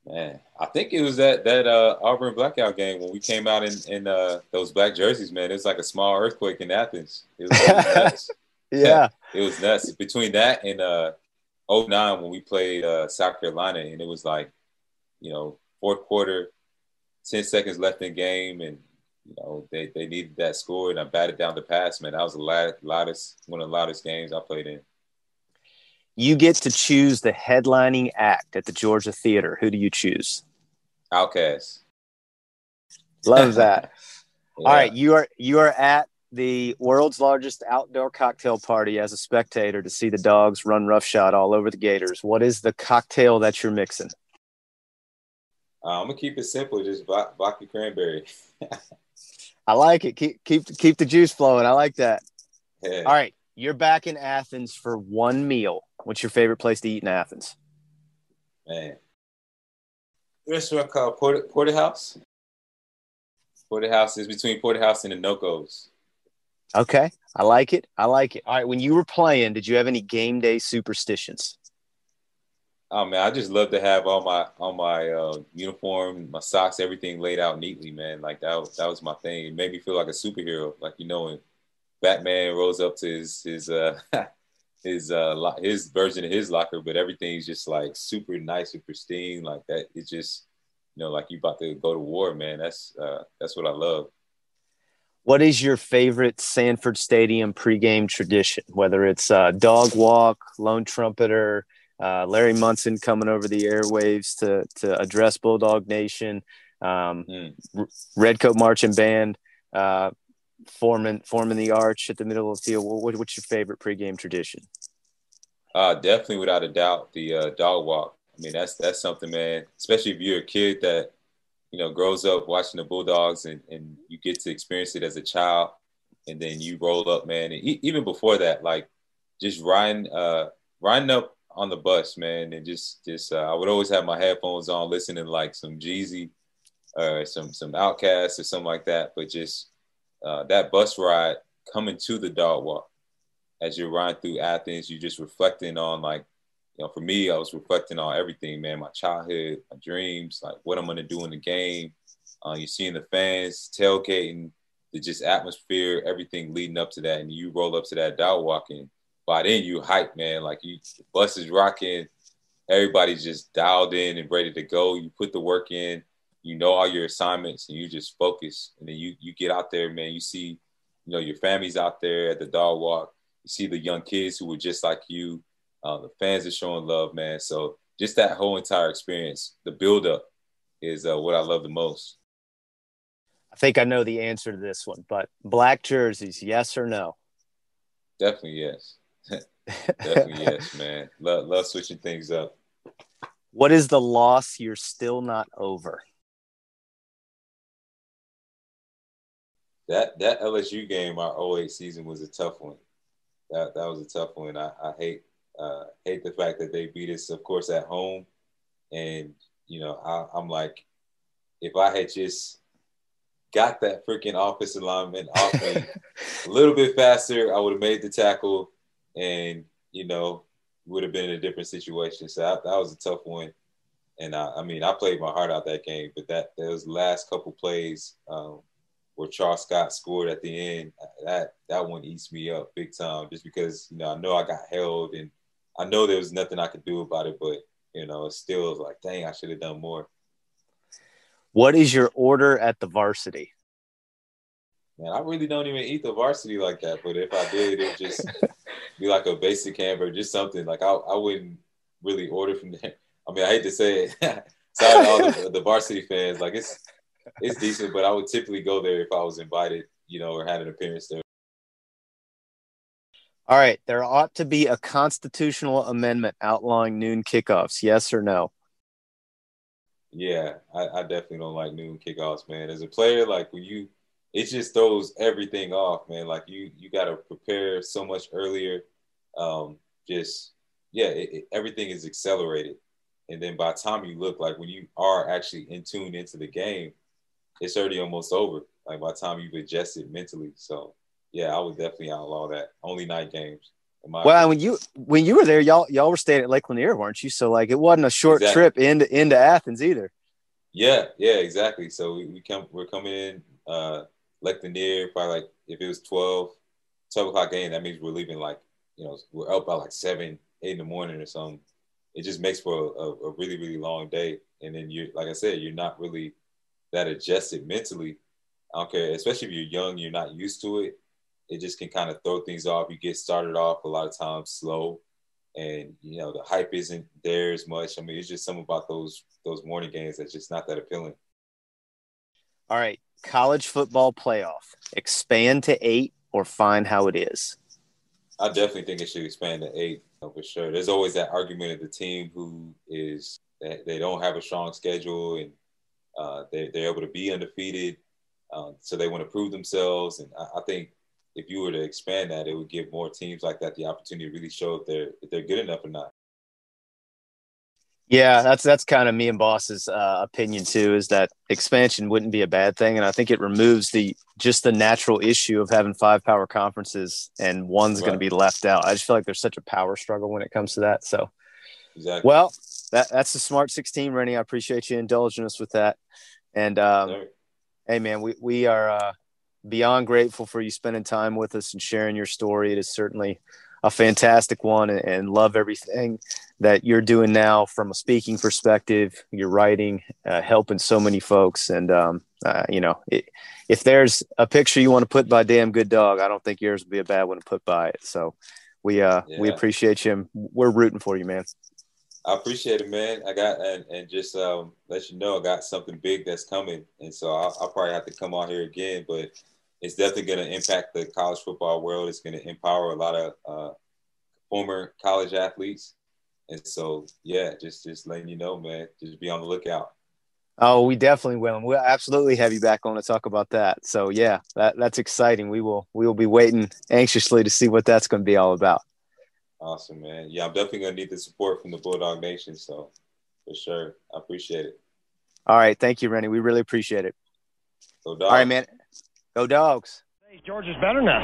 Man, I think it was that that uh, Auburn blackout game when we came out in in uh, those black jerseys. Man, it was like a small earthquake in Athens. It was nuts. yeah, it was nuts. Between that and uh, 09 when we played uh, South Carolina, and it was like, you know, fourth quarter, ten seconds left in game, and you know they, they needed that score, and I batted down the pass. Man, that was the loudest one of the loudest games I played in you get to choose the headlining act at the Georgia Theater. Who do you choose? OutKast. Love that. yeah. All right, you are you are at the world's largest outdoor cocktail party as a spectator to see the dogs run roughshod all over the Gators. What is the cocktail that you're mixing? Uh, I'm gonna keep it simple, just vodka cranberry. I like it. Keep keep keep the juice flowing. I like that. Yeah. All right, you're back in Athens for one meal. What's your favorite place to eat in Athens? Man, restaurant called Porter, Porterhouse. Porterhouse is between Porterhouse and the Nocos. Okay, I like it. I like it. All right, when you were playing, did you have any game day superstitions? Oh man, I just love to have all my all my uh, uniform, my socks, everything laid out neatly, man. Like that, was, that was my thing. It made me feel like a superhero. Like you know, when Batman rose up to his his uh, his uh his version of his locker, but everything's just like super nice and pristine, like that. It's just you know, like you about to go to war, man. That's uh that's what I love. What is your favorite Sanford Stadium pregame tradition? Whether it's uh, dog walk, lone trumpeter, uh, Larry Munson coming over the airwaves to to address Bulldog Nation, um, mm. Redcoat Marching Band. Uh, forming forming the arch at the middle of the field. What, what's your favorite pregame tradition? Uh, definitely, without a doubt, the uh, dog walk. I mean, that's that's something, man. Especially if you're a kid that you know grows up watching the Bulldogs and, and you get to experience it as a child, and then you roll up, man. And even before that, like just riding uh, riding up on the bus, man, and just just uh, I would always have my headphones on, listening to like some Jeezy or some some OutKast or something like that. But just uh, that bus ride coming to the dog walk as you're riding through Athens, you're just reflecting on like, you know, for me, I was reflecting on everything, man, my childhood, my dreams, like what I'm gonna do in the game. Uh, you're seeing the fans tailgating, the just atmosphere, everything leading up to that, and you roll up to that dog walking. By then, you hype, man. Like you, the bus is rocking, everybody's just dialed in and ready to go. You put the work in you know all your assignments and you just focus and then you you get out there man. You see you know your family's out there at the dog walk. You see the young kids who were just like you. Uh, the fans are showing love man. So just that whole entire experience the build up is uh, what i love the most. I think i know the answer to this one but black jerseys yes or no? Definitely yes. Definitely yes man. Love, love switching things up. What is the loss you're still not over that that LSU game, our 08 season was a tough one. That that was a tough one. I, I hate uh, hate the fact that they beat us, of course, at home. And you know, I, am like, if I had just got that freaking offensive lineman off a little bit faster, I would have made the tackle, and you know, would have been in a different situation. So that, that was a tough one. And I, I mean, I played my heart out that game, but that those last couple plays. Um, where Charles Scott scored at the end, that that one eats me up big time. Just because you know I know I got held and I know there was nothing I could do about it, but you know it still was like, dang, I should have done more. What is your order at the varsity? Man, I really don't even eat the varsity like that. But if I did, it would just be like a basic hamburger, just something like I, I wouldn't really order from there. I mean, I hate to say it. Sorry to all the, the varsity fans. Like it's it's decent, but I would typically go there if I was invited, you know, or had an appearance there. All right, there ought to be a constitutional amendment outlawing noon kickoffs. Yes or no? Yeah, I, I definitely don't like noon kickoffs, man. As a player, like when you, it just throws everything off, man. Like you, you got to prepare so much earlier. Um, just yeah, it, it, everything is accelerated. And then by the time you look, like when you are actually in tune into the game, it's already almost over. Like by the time you've adjusted mentally. So yeah, I would definitely outlaw that. Only night games. Well, opinion. when you when you were there, y'all y'all were staying at Lake Lanier, weren't you? So like it wasn't a short exactly. trip into into Athens either. Yeah, yeah, exactly. So we, we come we're coming in uh Lake Lanier probably like if it was 12, 12 o'clock game, that means we're leaving like you know we're up by like seven, eight in the morning or something. It just makes for a, a really really long day, and then you like I said, you're not really that adjusted mentally. I don't care, especially if you're young, you're not used to it. It just can kind of throw things off. You get started off a lot of times slow, and you know the hype isn't there as much. I mean, it's just something about those those morning games that's just not that appealing. All right, college football playoff expand to eight or find how it is. I definitely think it should expand to eight for sure. There's always that argument of the team who is they don't have a strong schedule and uh, they, they're able to be undefeated, um, so they want to prove themselves. And I, I, think if you were to expand that, it would give more teams like that the opportunity to really show if they're if they're good enough or not. Yeah, that's that's kind of me and Boss's uh, opinion too. Is that expansion wouldn't be a bad thing, and I think it removes the just the natural issue of having five power conferences and one's right. going to be left out. I just feel like there's such a power struggle when it comes to that. So, exactly. Well, that that's the smart 16, Rennie. I appreciate you indulging us with that. And um, hey, man, we we are uh, beyond grateful for you spending time with us and sharing your story. It is certainly a fantastic one and, and, love everything that you're doing now from a speaking perspective. You're writing, uh, helping so many folks. And, um, uh, you know, it, if there's a picture you want to put by Damn Good Dawg, I don't think yours would be a bad one to put by it. So we, uh, yeah. we appreciate you. We're rooting for you, man. I appreciate it, man. I got and, and just um, let you know I got something big that's coming, and so I'll, I'll probably have to come on here again. But it's definitely going to impact the college football world. It's going to empower a lot of uh, former college athletes, and so yeah, just just letting you know, man. Just be on the lookout. Oh, we definitely will. We'll absolutely have you back on to talk about that. So yeah, that that's exciting. We will we will be waiting anxiously to see what that's going to be all about. Awesome, man. Yeah, I'm definitely gonna need the support from the Bulldog Nation. So for sure, I appreciate it. All right, thank you, Rennie. We really appreciate it. Go dogs. All right, man. Go dogs. Hey, George is better now.